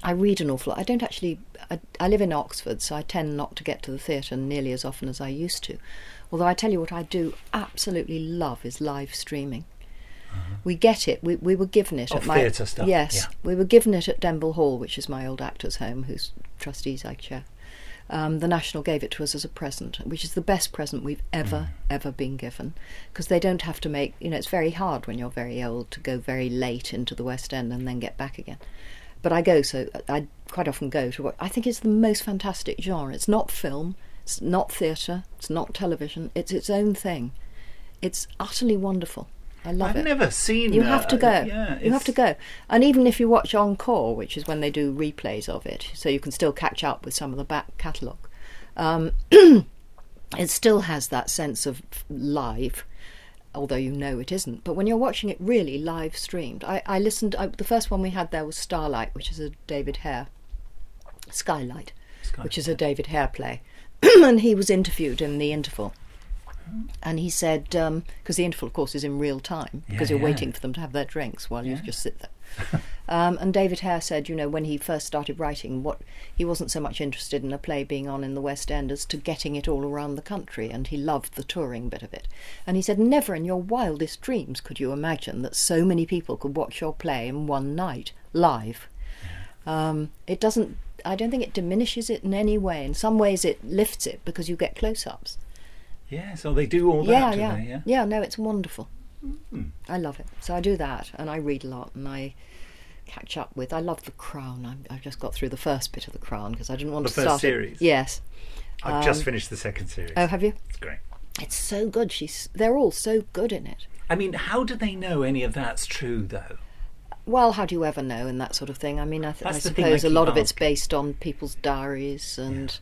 S22: I read an awful lot. I don't actually. I, I live in Oxford, so I tend not to get to the theatre nearly as often as I used to. Although I tell you what I do absolutely love is live streaming. We get it. We we were given it
S2: Of
S22: at my
S2: theatre stuff,
S22: Yes,
S2: yeah.
S22: we were given it at Denville Hall, which is my old actors' home, whose trustees I chair. Um, the National gave it to us as a present, which is the best present we've ever, ever been given. Because they don't have to make, you know, it's very hard when you're very old to go very late into the West End and then get back again. But I go, so I quite often go to what I think is the most fantastic genre. It's not film, it's not theatre, it's not television, it's its own thing. It's utterly wonderful. I love it.
S2: I've
S22: it.
S2: never seen,
S22: You have
S2: uh,
S22: to go.
S2: yeah,
S22: you have to go. And even if you watch Encore, which is when they do replays of it, so you can still catch up with some of the back catalogue, um, <clears throat> it still has that sense of live, although you know it isn't. But when you're watching it really live streamed, I, I listened. I, the first one we had there was Starlight, which is a David Hare, Skylight, which is a David Hare play, <clears throat> and he was interviewed in the interval. And he said, um, because the interval, of course, is in real time, because
S2: Yeah,
S22: you're
S2: yeah.
S22: waiting for them to have their drinks while you just sit there. <laughs> Um, and David Hare said, you know, when he first started writing, what he wasn't so much interested in a play being on in the West End as to getting it all around the country, and he loved the touring bit of it. And he said, never in your wildest dreams could you imagine that so many people could watch your play in one night live. Um, it doesn't. I don't think it diminishes it in any way. In some ways, it lifts it because you get close-ups.
S2: Yeah, so they do all that,
S22: yeah, yeah,
S2: they? Yeah.
S22: yeah. No, it's wonderful.
S2: Hmm.
S22: I love it. So I do that, and I read a lot, and I catch up with. I love The Crown. I, I've just got through the first bit of The Crown because I didn't want
S2: The
S22: to
S2: first
S22: start. it-
S2: series?
S22: Yes.
S2: I've just
S22: Um,
S2: finished the second series.
S22: Oh, have you?
S2: It's great.
S22: It's so good. She's. They're all so good in it.
S2: I mean, how do they know any of that's true, though?
S22: Well, how do you ever know and that sort of thing? I mean, I, th- I
S2: That's the thing I
S22: suppose a lot of it's based on people's diaries, and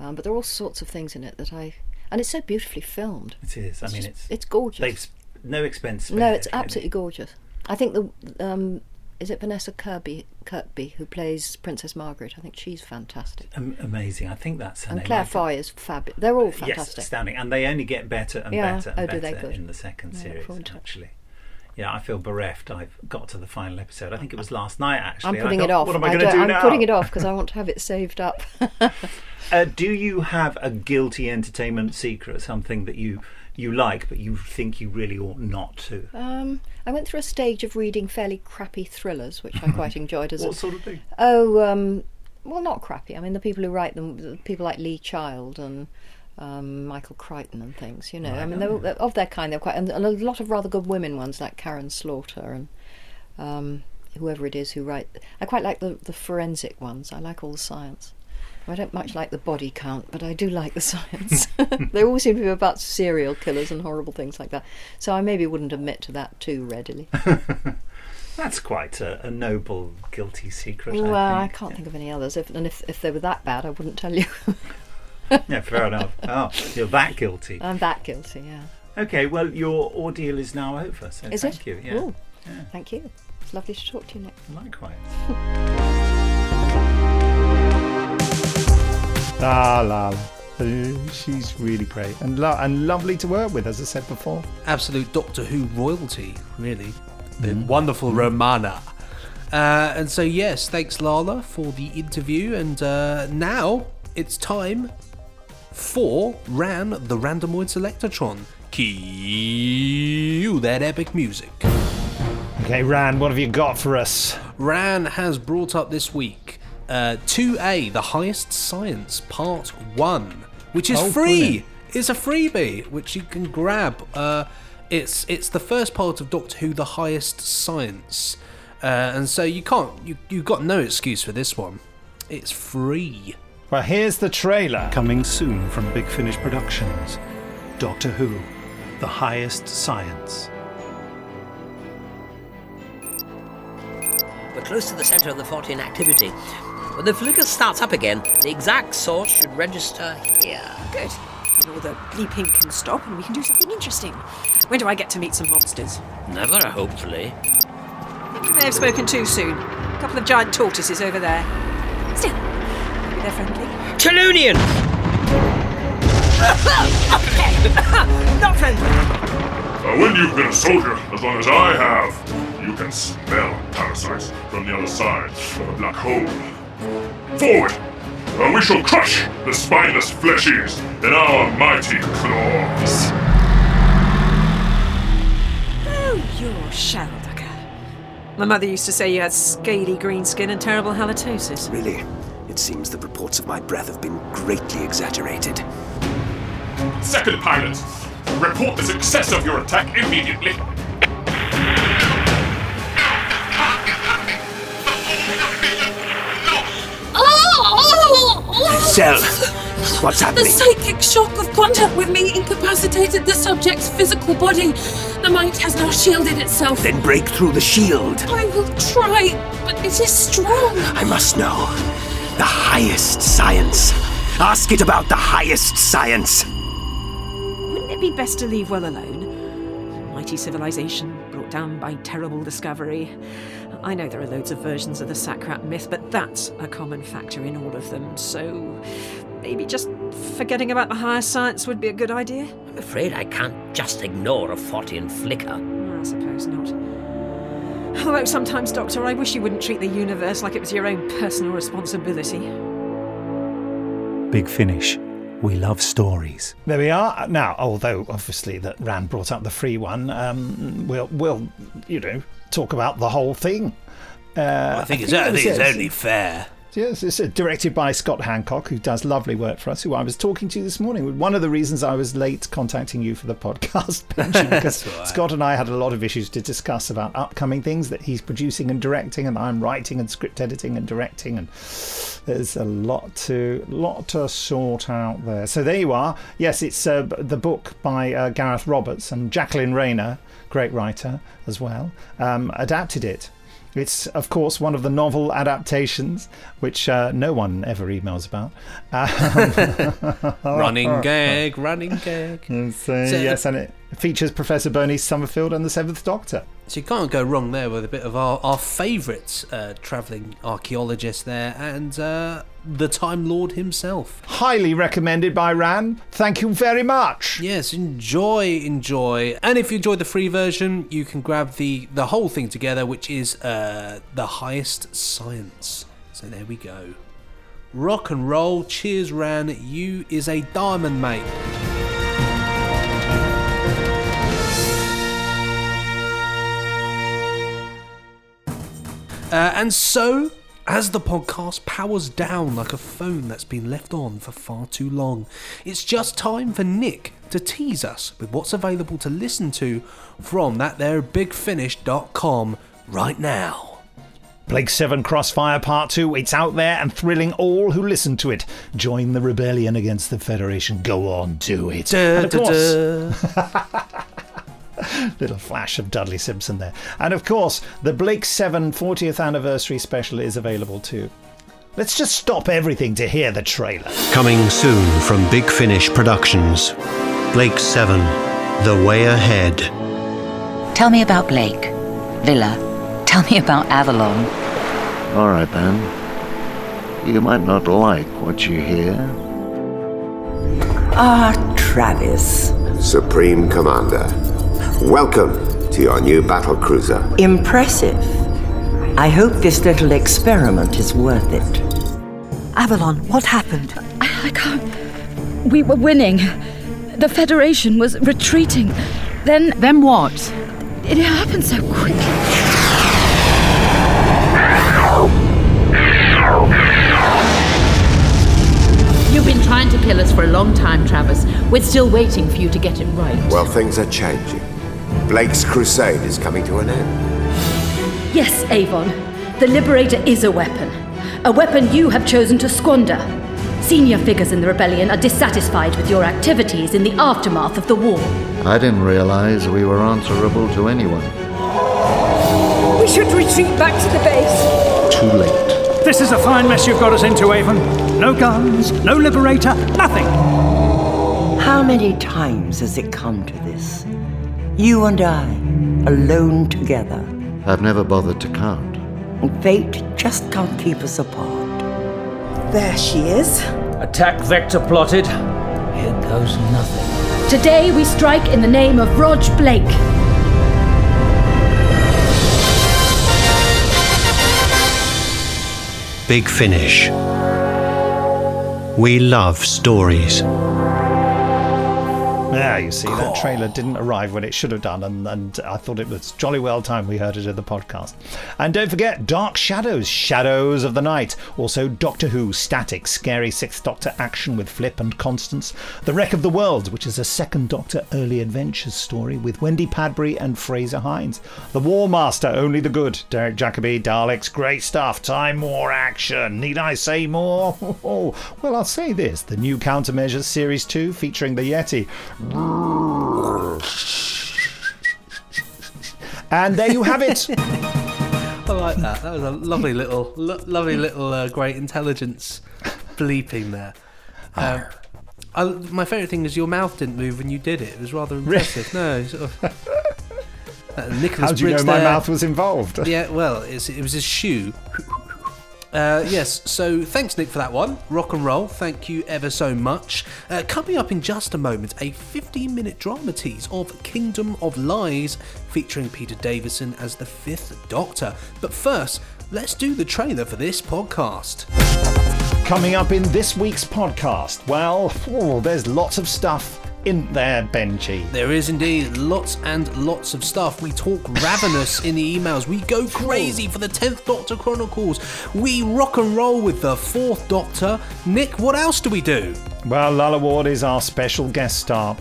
S22: um, but there are all sorts of things in it that I. And it's so beautifully filmed.
S2: It is. I
S22: It's
S2: mean,
S22: just-
S2: it's
S22: it's gorgeous.
S2: They've no expense.
S22: No, it's absolutely gorgeous. I think the um, is it Vanessa Kirby Kirkby who plays Princess Margaret? I think she's fantastic.
S2: Am- amazing. I think that's her
S22: and
S2: name.
S22: Claire Foy is fabulous. They're all fantastic.
S2: Yes, astounding, and they only get better and
S22: Yeah.
S2: better and
S22: Oh,
S2: better in the second
S22: Yeah,
S2: series.
S22: forward to it.
S2: Actually, yeah, I feel bereft. I've got to the final episode. I think it was last night. Actually,
S22: I'm putting it off.
S2: What am I,
S22: I
S2: going to do
S22: I'm putting it off because I <laughs> want to have it saved up.
S2: Uh, do you have a guilty entertainment secret? Something that you you like, but you think you really ought not to?
S22: Um, I went through a stage of reading fairly crappy thrillers, which I quite <laughs> enjoyed. As
S2: What
S22: a,
S2: sort of thing?
S22: Oh, um, well, not crappy. I mean, the people who write them, people like Lee Child and um, Michael Crichton and things. You know, I
S2: Right,
S22: mean,
S2: oh,
S22: they were of their kind. They're quite, and, and a lot of rather good women ones like Karin Slaughter and um, whoever it is who write. I quite like the the forensic ones. I like all the science. I don't much like the body count, but I do like the <laughs> science. <laughs> they all seem to be about serial killers and horrible things like that. So I maybe wouldn't admit to that too readily. <laughs>
S2: That's quite a, a noble guilty secret.
S22: well,
S2: I
S22: I can't think of any others. If, and if, if they were that bad, I wouldn't tell you.
S2: yeah, fair enough. Oh, you're that guilty.
S22: I'm that guilty, yeah.
S2: Okay, well, your ordeal is now over, so
S22: Is
S2: thank
S22: it?
S2: you. Yeah. Yeah.
S22: Thank you. It's lovely to talk to you, Nick.
S2: Likewise. La la la. Uh, She's really great and lo- and lovely to work with, as I said before.
S1: Absolute Doctor Who royalty, really. The
S2: Mm.
S1: wonderful Romana. Uh, and so, yes, thanks, Lalla, for the interview. And uh, now it's time for Ran the Randomoid Selectortron. Cue that epic music.
S2: Okay, Ran, what have you got for us?
S1: Ran has brought up this week uh, 2A, The Highest Science, Part 1, which is
S2: Oh,
S1: free.
S2: brilliant.
S1: It's a freebie, which you can grab. Uh, it's it's the first part of Doctor Who, The Highest Science. Uh, and so you can't, you, you've got no excuse for this one. It's free.
S2: Well, here's the trailer.
S6: Coming soon from Big Finish Productions Doctor Who, The Highest Science.
S23: We're close to the centre of the fault in activity. When the flicker starts up again, the exact source should register here.
S24: Good. And all the bleeping can stop and we can do something interesting. When do I get to meet some monsters?
S23: Never, hopefully.
S24: I think you may have spoken too soon. A couple of giant tortoises over there. Still, maybe they're friendly.
S23: Chelonian! <laughs>
S24: Not friendly.
S25: Uh, when you've been a soldier as long as I have, you can smell parasites from the other side of a black hole. Forward! Uh, we shall crush the spineless fleshies in our mighty claws.
S24: Oh, you're Shellducker. My mother used to say you had scaly green skin and terrible halitosis.
S26: Really? It seems the reports of my breath have been greatly exaggerated.
S25: Second pilot, report the success of your attack immediately.
S26: Cell, what's happening?
S20: The psychic shock of contact with me incapacitated the subject's physical body. The mind has now shielded itself.
S26: Then break through the shield.
S20: I will try, but it is strong.
S26: I must know. The highest science. Ask it about the highest science.
S24: Wouldn't it be best to leave well alone? Mighty civilization brought down by terrible discovery. I know there are loads of versions of the Sakkrat myth, but that's a common factor in all of them, so maybe just forgetting about the higher science would be a good idea?
S23: I'm afraid I can't just ignore a Fortean flicker.
S24: I suppose not. Although sometimes, Doctor, I wish you wouldn't treat the universe like it was your own personal responsibility.
S6: Big Finish. We love stories.
S2: There we are. Now, although obviously that Rand brought up the free one, um, we'll, we'll, you know, talk about the whole thing. Uh,
S1: I think it's, I think it's
S2: it's-
S1: only fair.
S2: Yes, it's uh, directed by Scott Handcock, who does lovely work for us, who I was talking to this morning. One of the reasons I was late contacting you for the podcast, <laughs> Benji, <laughs> because
S1: right.
S2: Scott and I had a lot of issues to discuss about upcoming things that he's producing and directing, and I'm writing and script editing and directing, and there's a lot to lot to sort out there. So there you are. Yes, it's uh, the book by uh, Gareth Roberts and Jacqueline Rayner, great writer as well, um, adapted it. It's, of course, one of the novel adaptations, which uh, no one ever emails about. <laughs> Um,
S1: running <laughs> gag, running gag.
S2: So, yes, and it features Professor Bernie Summerfield and the Seventh Doctor.
S1: So you can't go wrong there with a bit of our, our favourite uh, travelling archaeologist there and uh, the Time Lord himself.
S2: Highly recommended by Ran. Thank you very much.
S1: Yes, enjoy, enjoy. And if you enjoy the free version, you can grab the, the whole thing together, which is uh, the highest science. So there we go. Rock and roll. Cheers, Ran. You is a diamond, mate. Uh, and so, as the podcast powers down like a phone that's been left on for far too long, it's just time for Nick to tease us with what's available to listen to from that there bigfinish.com right now.
S2: Blake's 7 Crossfire Part 2, it's out there and thrilling all who listen to it. Join the rebellion against the Federation. Go on, do it. And of course- <laughs> <laughs> Little flash of Dudley Simpson there. And of course, the Blake's 7 40th anniversary special is available too. Let's just stop everything to hear the trailer.
S27: Coming soon from Big Finish Productions. Blake's 7, The Way Ahead.
S28: Tell me about Blake. Vila. Tell me about Avalon.
S29: All right, then. You might not like what you hear.
S30: Ah, Travis.
S31: Supreme Commander, welcome to your new battle cruiser.
S30: Impressive. I hope this little experiment is worth it.
S32: Avalon, what happened?
S33: I can't. We were winning. The Federation was retreating. Then.
S28: Then what?
S33: It happened so quickly.
S34: You've been trying to kill us for a long time, Travis. We're still waiting for you to get it right.
S31: Well, things are changing. Blake's crusade is coming to an end.
S33: Yes, Avon. The Liberator is a weapon. A weapon you have chosen to squander. Senior figures in the rebellion are dissatisfied with your activities in the aftermath of the war.
S29: I didn't realize we were answerable to anyone.
S33: We should retreat back to the base.
S29: Too late.
S18: This is a fine mess you've got us into, Avon. No guns, no liberator, nothing.
S30: How many times has it come to this? You and I, alone together.
S29: I've never bothered to count.
S30: And fate just can't keep us apart.
S15: There she is.
S35: Attack vector plotted. Here goes nothing.
S33: Today we strike in the name of Roj Blake.
S27: Big Finish. We love stories.
S2: Yeah, you see, that trailer didn't arrive when it should have done, and, and I thought it was jolly well time we heard it in the podcast. And don't forget Dark Shadows, Shadows of the Night. Also, Doctor Who, static, scary Sixth Doctor action with Flip and Constance. The Wreck of the World, which is a Second Doctor early adventures story with Wendy Padbury and Frazer Hines. The War Master, Only the Good, Derek Jacobi, Daleks, great stuff. Time War action. Need I say more? <laughs> well, I'll say this the new Countermeasures Series 2 featuring the Yeti. And there you have it. <laughs>
S1: I like that. That was a lovely little, lo- lovely little, uh, great intelligence bleeping there. Um, I, my favourite thing is your mouth didn't move when you did it. It was rather impressive. no, sort of. <laughs> Uh, Nicholas
S2: How do you know my
S1: there-
S2: mouth was involved?
S1: Yeah, well, it's, it was his shoe. Uh, yes, so thanks, Nick, for that one. Rock and roll, thank you ever so much. Uh, coming up in just a moment, a 15 minute drama tease of Kingdom of Lies featuring Peter Davison as the Fifth Doctor. But first, let's do the trailer for this podcast.
S2: Coming up in this week's podcast, well, there's lots of stuff in there, Benji.
S1: There is indeed lots and lots of stuff. We talk <laughs> ravenous in the emails. We go crazy for the 10th Doctor Chronicles. We rock and roll with the 4th Doctor. Nick, what else do we do?
S2: Well, Lalla Ward is our special guest star.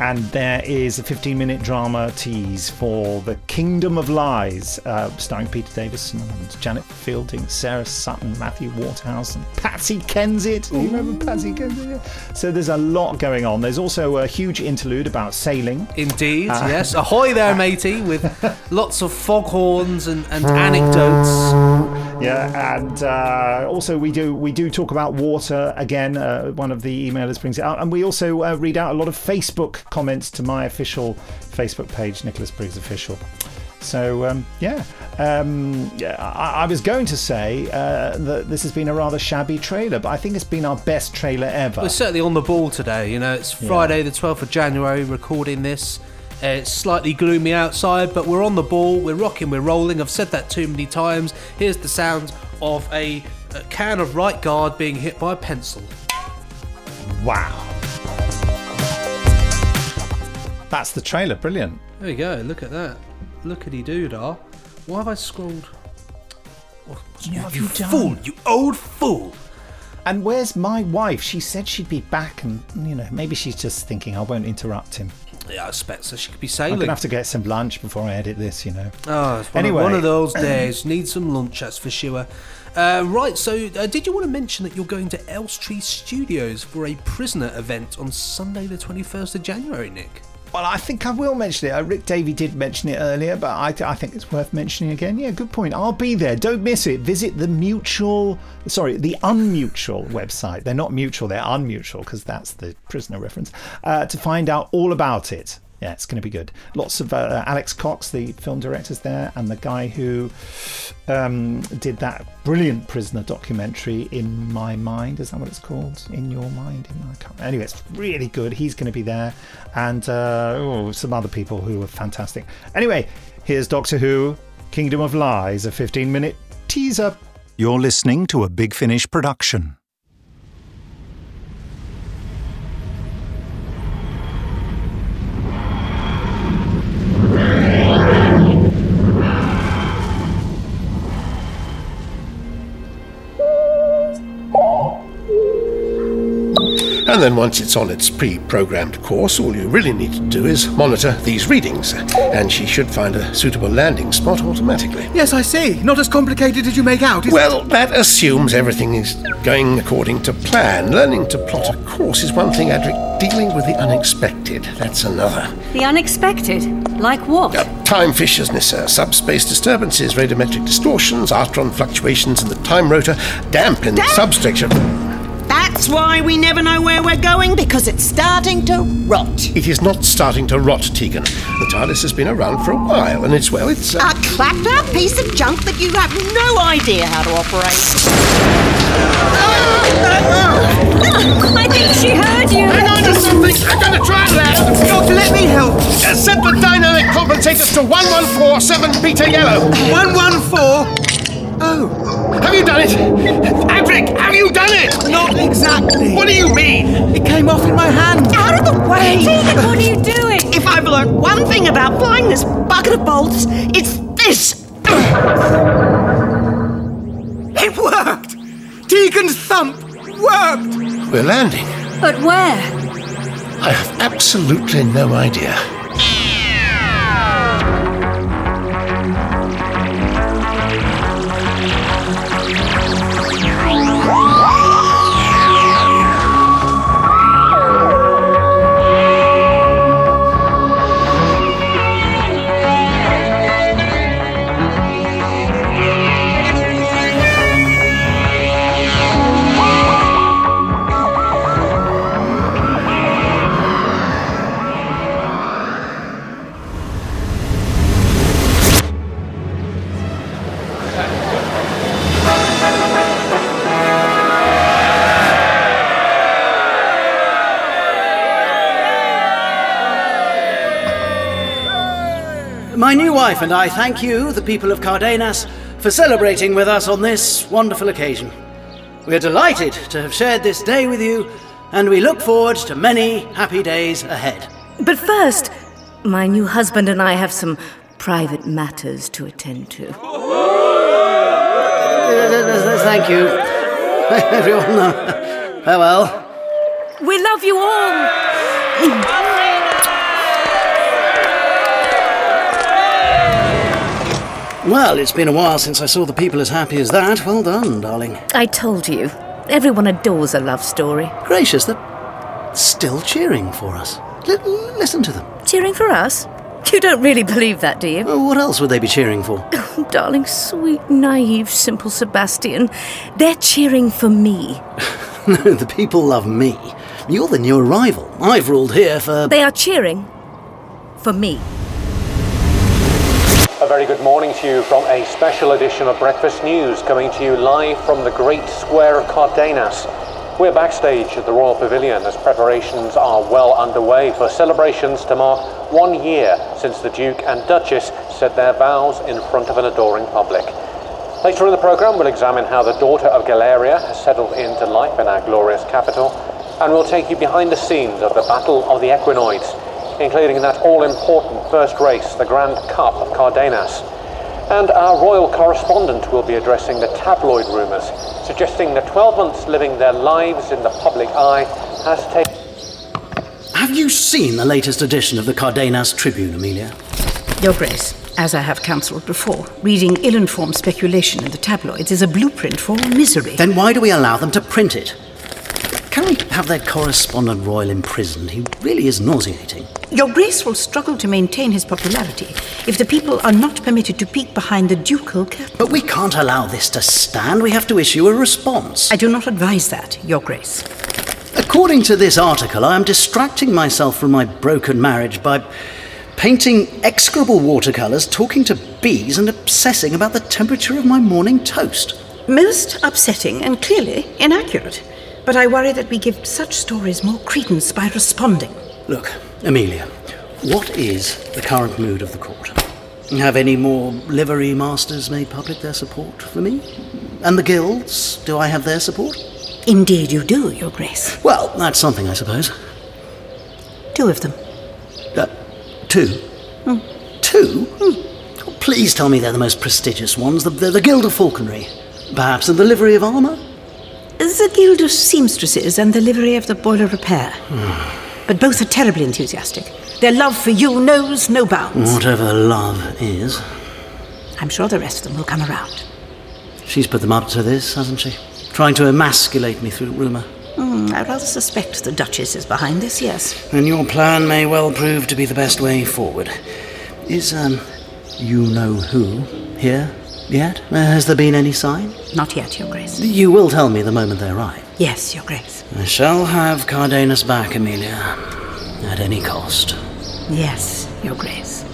S2: And there is a 15 minute drama tease for The Kingdom of Lies, uh, starring Peter Davison and Janet Fielding, Sarah Sutton, Matthew Waterhouse, and Patsy Kensit. Do you remember Patsy Kensit? So there's a lot going on. There's also a huge interlude about sailing.
S1: Indeed,
S2: Uh,
S1: yes. Ahoy there, matey, with <laughs> lots of foghorns and, and anecdotes.
S2: Yeah, and uh, also we do we do talk about water again. Uh, one of the emailers brings it out, and we also uh, read out a lot of Facebook comments to my official Facebook page, Nicholas Briggs Official. So um, yeah, um, yeah I, I was going to say uh, that this has been a rather shabby trailer, but I think it's been our best trailer ever.
S1: We're certainly on the ball today. You know, it's Friday, the 12th of January, recording this. Uh, it's slightly gloomy outside, but we're on the ball. We're rocking, we're rolling. I've said that too many times. Here's the sound of a, a can of right guard being hit by a pencil.
S2: Wow. That's the trailer. Brilliant.
S1: There you go. Look at that. Look at he doodah. Why have I scrolled? What have you, fool! You old fool!
S2: And where's my wife? She said she'd be back, and you know maybe she's just thinking I won't interrupt him.
S1: Yeah, I expect so. She could be
S2: I'm gonna have to get some lunch before I edit this. You know.
S1: Oh, it's one,
S2: Anyway.
S1: of, one of those <clears throat> days. Need some lunch, that's for sure. Uh, right, so uh, did you want to mention that you're going to Elstree Studios for a prisoner event on Sunday, the 21st of January, Nick?
S2: Well, I think I will mention it. Uh, Rick Davey did mention it earlier, but I, I think it's worth mentioning again. Yeah, good point. I'll be there. Don't miss it. Visit the mutual, sorry, the unmutual website. They're not mutual, they're unmutual because that's the prisoner reference, uh, to find out all about it. Yeah, it's going to be good. Lots of uh, Alex Cox, the film director's there, and the guy who um, did that brilliant prisoner documentary, In My Mind. Is that what it's called? In Your Mind? In my, anyway, it's really good. He's going to be there, and uh, oh, some other people who are fantastic. Anyway, here's Doctor Who Kingdom of Lies, a 15 minute teaser.
S6: You're listening to a Big Finish production.
S36: And then once it's on its pre-programmed course, all you really need to do is monitor these readings, and she should find a suitable landing spot automatically.
S37: Yes, I see. Not as complicated as you make out, is
S36: Well, that assumes everything is going according to plan. Learning to plot a course is one thing, Adric. Dealing with the unexpected, that's another.
S38: The unexpected? Like what?
S36: Time fissuresness, uh, subspace disturbances, radiometric distortions, artron fluctuations in the time rotor, damp in the substructure.
S15: That's why we never know where we're going because it's starting to rot.
S36: It is not starting to rot, Tegan. The TARDIS has been around for a while, and it's, well, it's... Uh,
S15: A clapped out piece of junk that you have no idea how to operate.
S38: I think she heard you.
S36: Hang on to something! I'm going to try that!
S37: Doctor, let me help.
S36: Uh, set the dynamic compensators to 1147 beta yellow.
S37: 114? Oh.
S36: Have you done it? Adric, have you done it?
S37: Not exactly.
S36: What do you mean?
S37: It came off in my hand.
S15: Out of the way!
S38: Tegan, what are you doing?
S15: If I've learned one thing about flying this bucket of bolts, it's this.
S37: It worked! Tegan's thump worked!
S36: We're landing.
S38: But where?
S36: I have absolutely no idea.
S39: My new wife and I thank you, the people of Cardenas, for celebrating with us on this wonderful occasion. We are delighted to have shared this day with you, and we look forward to many happy days ahead.
S40: But first, my new husband and I have some private matters to attend to.
S39: Thank you. <laughs> Everyone, uh, farewell.
S40: We love you all!
S39: Well, it's been a while since I saw the people as happy as that. Well done, darling.
S40: I told you. Everyone adores a love story.
S39: Gracious, they're still cheering for us. L- listen to them.
S40: Cheering for us? You don't really believe that, do you?
S39: Well, what else would they be cheering for?
S40: Oh, <laughs> darling, sweet, naive, simple Sebastian. They're cheering for me. <laughs>
S39: no, the people love me. You're the new arrival. I've ruled here for.
S40: They are cheering for me.
S41: A very good morning to you from a special edition of Breakfast News coming to you live from the Great Square of Cardenas. We're backstage at the Royal Pavilion as preparations are well underway for celebrations to mark one year since the Duke and Duchess said their vows in front of an adoring public. Later in the programme, we'll examine how the daughter of Galeria has settled into life in our glorious capital, and we'll take you behind the scenes of the Battle of the Equinoids, including that all-important first race, the Grand Cup of Cardenas. And our royal correspondent will be addressing the tabloid rumours, suggesting that 12 months living their lives in the public eye has taken...
S39: Have you seen the latest edition of the Cardenas Tribune, Amelia?
S18: Your Grace, as I have counselled before, reading ill informed speculation in the tabloids is a blueprint for misery.
S39: Then why do we allow them to print it? Can we have their correspondent royal imprisoned? He really is nauseating.
S18: Your Grace will struggle to maintain his popularity if the people are not permitted to peek behind the ducal curtain.
S39: But we can't allow this to stand. We have to issue a response.
S18: I do not advise that, Your Grace.
S39: According to this article, I am distracting myself from my broken marriage by painting execrable watercolours, talking to bees, and obsessing about the temperature of my morning toast.
S18: Most upsetting and clearly inaccurate. But I worry that we give such stories more credence by responding.
S39: Look, Amelia, what is the current mood of the court? Have any more livery masters made public their support for me? And the guilds, do I have their support?
S18: Indeed, you do, Your Grace.
S39: Well, that's something, I suppose.
S18: Two of them.
S39: Uh, two? Hmm. Two? Hmm. Oh, please tell me they're the most prestigious ones. The, the, the Guild of Falconry. Perhaps and the livery of armour?
S18: The Guild of Seamstresses and the livery of the Boiler Repair. but both are terribly enthusiastic. Their love for you knows no bounds.
S39: Whatever love is.
S18: I'm sure the rest of them will come around.
S39: She's put them up to this, hasn't she? Trying to emasculate me through rumour.
S18: Hmm, I rather suspect the Duchess is behind this, yes.
S39: And your plan may well prove to be the best way forward. Is, um, you know who here yet? Uh, has there been any sign?
S18: Not yet, Your Grace.
S39: You will tell me the moment they arrive.
S18: Yes, Your Grace.
S39: I shall have Cardenas back, Amelia. At any cost.
S18: Yes, Your Grace.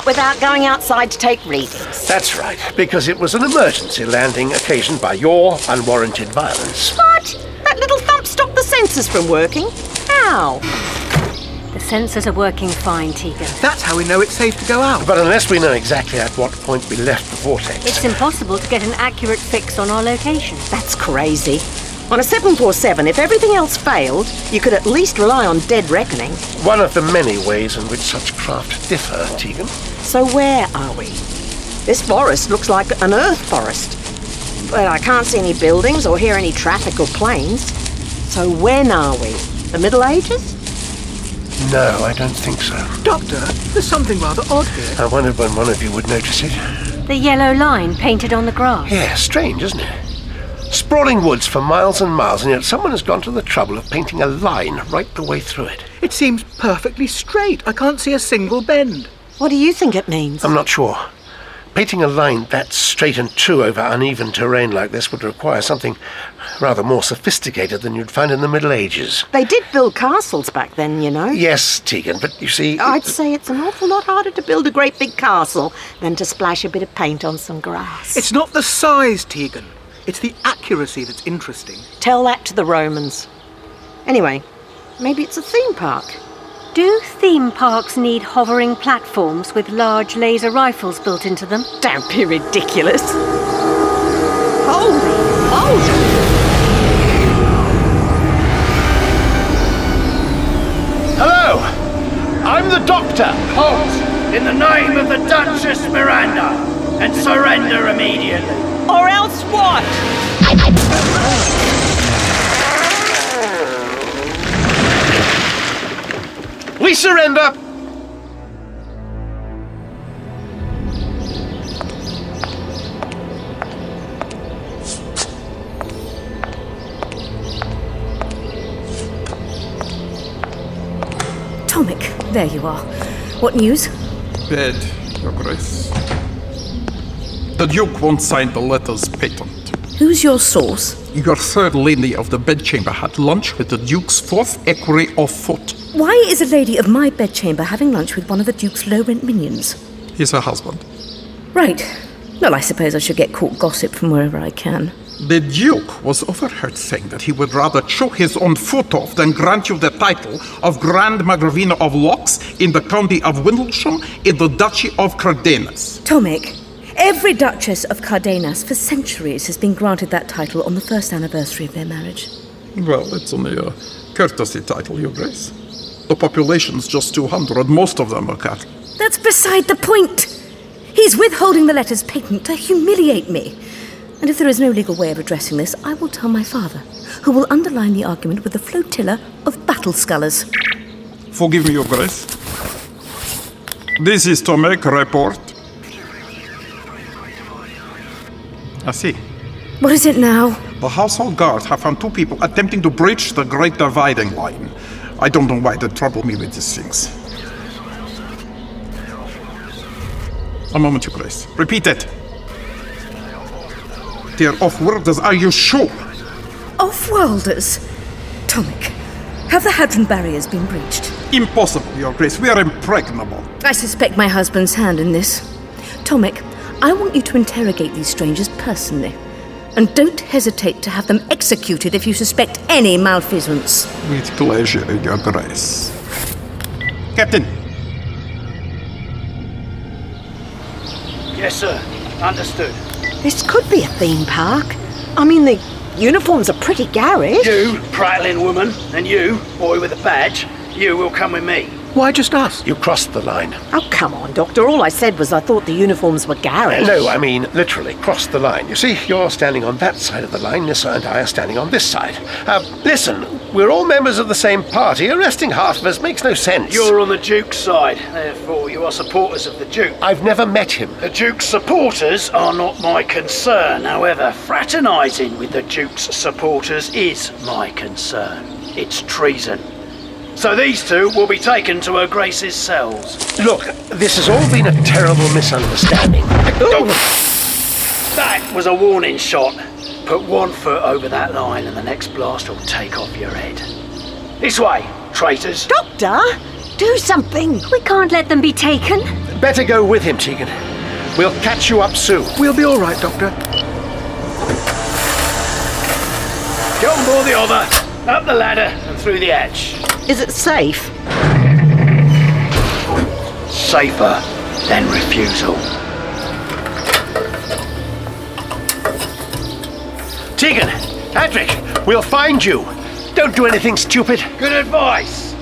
S15: Out without going outside to take readings.
S36: That's right, because it was an emergency landing occasioned by your unwarranted violence.
S15: What? That little thump stopped the sensors from working? How?
S40: The sensors are working fine, Tegan.
S37: That's how we know it's safe to go out.
S36: But unless we know exactly at what point we left the vortex.
S40: It's impossible to get an accurate fix on our location.
S15: That's crazy. On a 747, if everything else failed, you could at least rely on dead reckoning.
S36: One of the many ways in which such craft differ, Tegan.
S15: So where are we? This forest looks like an earth forest. But I can't see any buildings or hear any traffic or planes. So when are we? The Middle Ages?
S36: No, I don't think so.
S37: Doctor, there's something rather odd here.
S36: I wondered when one of you would notice it.
S40: The yellow line painted on the grass.
S36: Yeah, strange, isn't it? Sprawling woods for miles and miles, and yet someone has gone to the trouble of painting a line right the way through it.
S37: It seems perfectly straight. I can't see a single bend.
S15: What do you think it means?
S36: I'm not sure. Painting a line that straight and true over uneven terrain like this would require something rather more sophisticated than you'd find in the Middle Ages.
S15: They did build castles back then, you know.
S36: Yes, Tegan, but you see.
S15: I'd say it's an awful lot harder to build a great big castle than to splash a bit of paint on some grass.
S42: It's not the size, Tegan. It's the accuracy that's interesting.
S15: Tell that to the Romans. Anyway, maybe it's a theme park.
S38: Do theme parks need hovering platforms with large laser rifles built into them?
S15: Don't be ridiculous. Holy moly!
S36: Hello! I'm the Doctor!
S37: Halt! In the name of the Duchess Miranda! And surrender immediately!
S15: Or else what?
S36: We surrender!
S40: Tomic, there you are. What news?
S43: Bed, Your Grace. The Duke won't sign the letters patent.
S40: Who's your source?
S43: Your third lady of the bedchamber had lunch with the Duke's fourth equerry of foot.
S40: Why is a lady of my bedchamber having lunch with one of the Duke's low rent minions?
S43: He's her husband.
S40: Right. Well, I suppose I should get caught gossip from wherever I can.
S43: The Duke was overheard saying that he would rather chew his own foot off than grant you the title of Grand Magravina of Locks in the county of Windlesham in the Duchy of Cardenas.
S40: Tomic, every Duchess of Cardenas for centuries has been granted that title on the first anniversary of their marriage.
S43: Well, it's only a courtesy title, Your Grace. The population's just 200, most of them are cattle.
S40: That's beside the point. He's withholding the letters patent to humiliate me. And if there is no legal way of addressing this, I will tell my father, who will underline the argument with a flotilla of battle scullers.
S43: Forgive me, Your Grace. This is to make a report. I see.
S40: What is it now?
S43: The household guards have found two people attempting to breach the Great Dividing Line. I don't know why they trouble me with these things. A moment, Your Grace. Repeat it. They're off-worlders, are you sure?
S40: Off-worlders? Tomic, have the Hadron barriers been breached?
S43: Impossible, Your Grace. We are impregnable.
S40: I suspect my husband's hand in this. Tomic, I want you to interrogate these strangers personally. And don't hesitate to have them executed if you suspect any malfeasance.
S43: With pleasure, Your Grace. Captain,
S37: Yes, sir. Understood.
S15: This could be a theme park. I mean, the uniforms are pretty garish.
S37: You, prattling woman, and you, boy with a badge, you will come with me.
S42: Why just us?
S36: You crossed the line.
S15: Oh, come on, Doctor. All I said was I thought the uniforms were garish.
S36: No, I mean literally crossed the line. You see, you're standing on that side of the line, Nyssa and I are standing on this side. Uh, listen, we're all members of the same party. Arresting half of us makes no sense.
S37: You're on the Duke's side, therefore you are supporters of the Duke.
S36: I've never met him.
S37: The Duke's supporters are not my concern. However, fraternising with the Duke's supporters is my concern. It's treason. So these two will be taken to Her Grace's cells.
S36: Look, this has all been a terrible misunderstanding.
S37: That was a warning shot. Put one foot over that line and the next blast will take off your head. This way, traitors.
S15: Doctor, do something.
S38: We can't let them be taken.
S36: Better go with him, Tegan. We'll catch you up soon.
S42: We'll be all right, Doctor.
S37: Get on board the other, up the ladder and through the hatch.
S15: Is it safe?
S37: Safer than refusal.
S36: Tegan, Patrick, we'll find you. Don't do anything stupid.
S37: Good advice.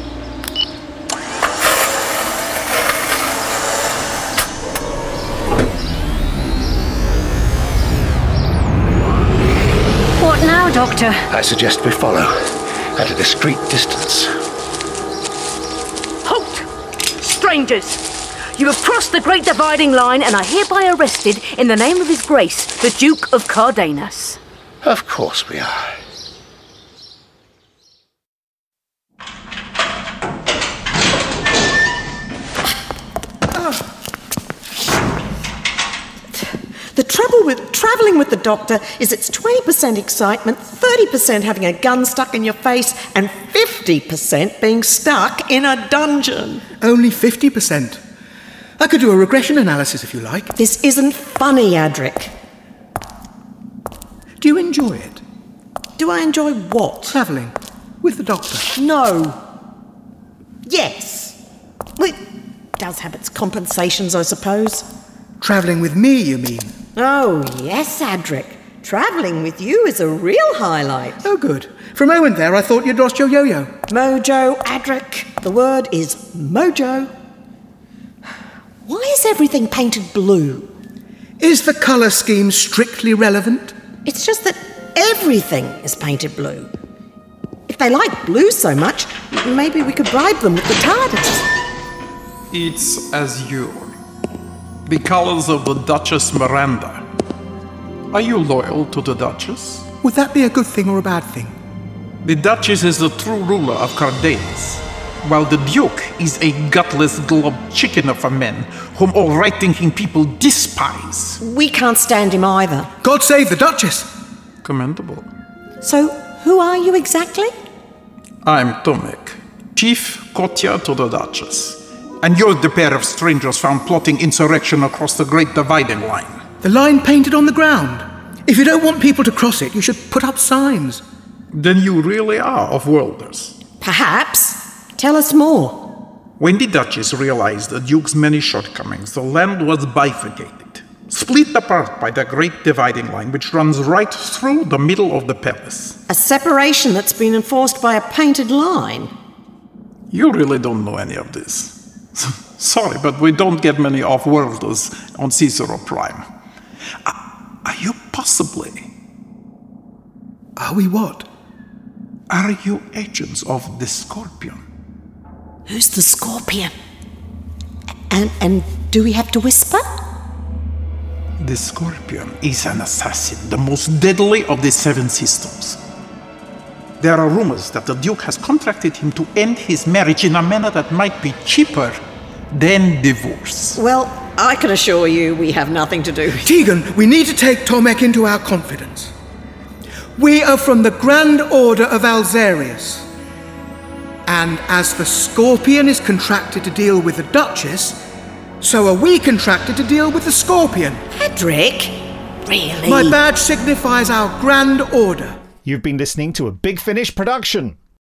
S38: What now, Doctor?
S36: I suggest we follow at a discreet distance.
S40: Halt! Strangers! You have crossed the Great Dividing Line and are hereby arrested in the name of His Grace, the Duke of Cardenas.
S36: Of course we are.
S15: The trouble with travelling with the doctor is it's 20% excitement, 30% having a gun stuck in your face, and 50% being stuck in a dungeon.
S37: Only 50%. I could do a regression analysis if you like.
S15: This isn't funny, Adric.
S37: Do you enjoy it?
S15: Do I enjoy what?
S37: Travelling with the doctor.
S15: No. Yes. It does have its compensations, I suppose.
S37: Travelling with me, you mean?
S15: Oh, yes, Adric. Travelling with you is a real highlight.
S37: Oh, good. For a moment there, I thought you'd lost your yo yo.
S15: Mojo, Adric. The word is mojo. Why is everything painted blue?
S37: Is the colour scheme strictly relevant?
S15: It's just that everything is painted blue. If they like blue so much, maybe we could bribe them with the TARDIS.
S43: It's azure. The colors of the Duchess Miranda. Are you loyal to the Duchess?
S37: Would that be a good thing or a bad thing?
S43: The Duchess is the true ruler of Cardenas, while the Duke is a gutless glob chicken of a man whom all right thinking people despise.
S15: We can't stand him either.
S37: God save the Duchess!
S43: Commendable.
S15: So, who are you exactly?
S43: I'm Tomek, chief courtier to the Duchess. And you're the pair of strangers found plotting insurrection across the Great Dividing Line.
S37: The line painted on the ground. If you don't want people to cross it, you should put up signs.
S43: Then you really are of worlders.
S15: Perhaps. Tell us more.
S43: When the Duchess realized the Duke's many shortcomings, the land was bifurcated, split apart by the Great Dividing Line, which runs right through the middle of the palace.
S15: A separation that's been enforced by a painted line.
S43: You really don't know any of this. <laughs> Sorry, but we don't get many off worlders on Cicero Prime. Are you possibly?
S37: Are we what?
S43: Are you agents of the Scorpion?
S15: Who's the scorpion? And and do we have to whisper?
S43: The Scorpion is an assassin, the most deadly of the Seven Systems. There are rumors that the Duke has contracted him to end his marriage in a manner that might be cheaper than divorce.
S15: Well, I can assure you we have nothing to do with
S37: Tegan, we need to take Tomek into our confidence. We are from the Grand Order of Alzarius. And as the Scorpion is contracted to deal with the Duchess, so are we contracted to deal with the Scorpion.
S15: Adric? Really?
S37: My badge signifies our Grand Order.
S2: You've been listening to a Big Finish production.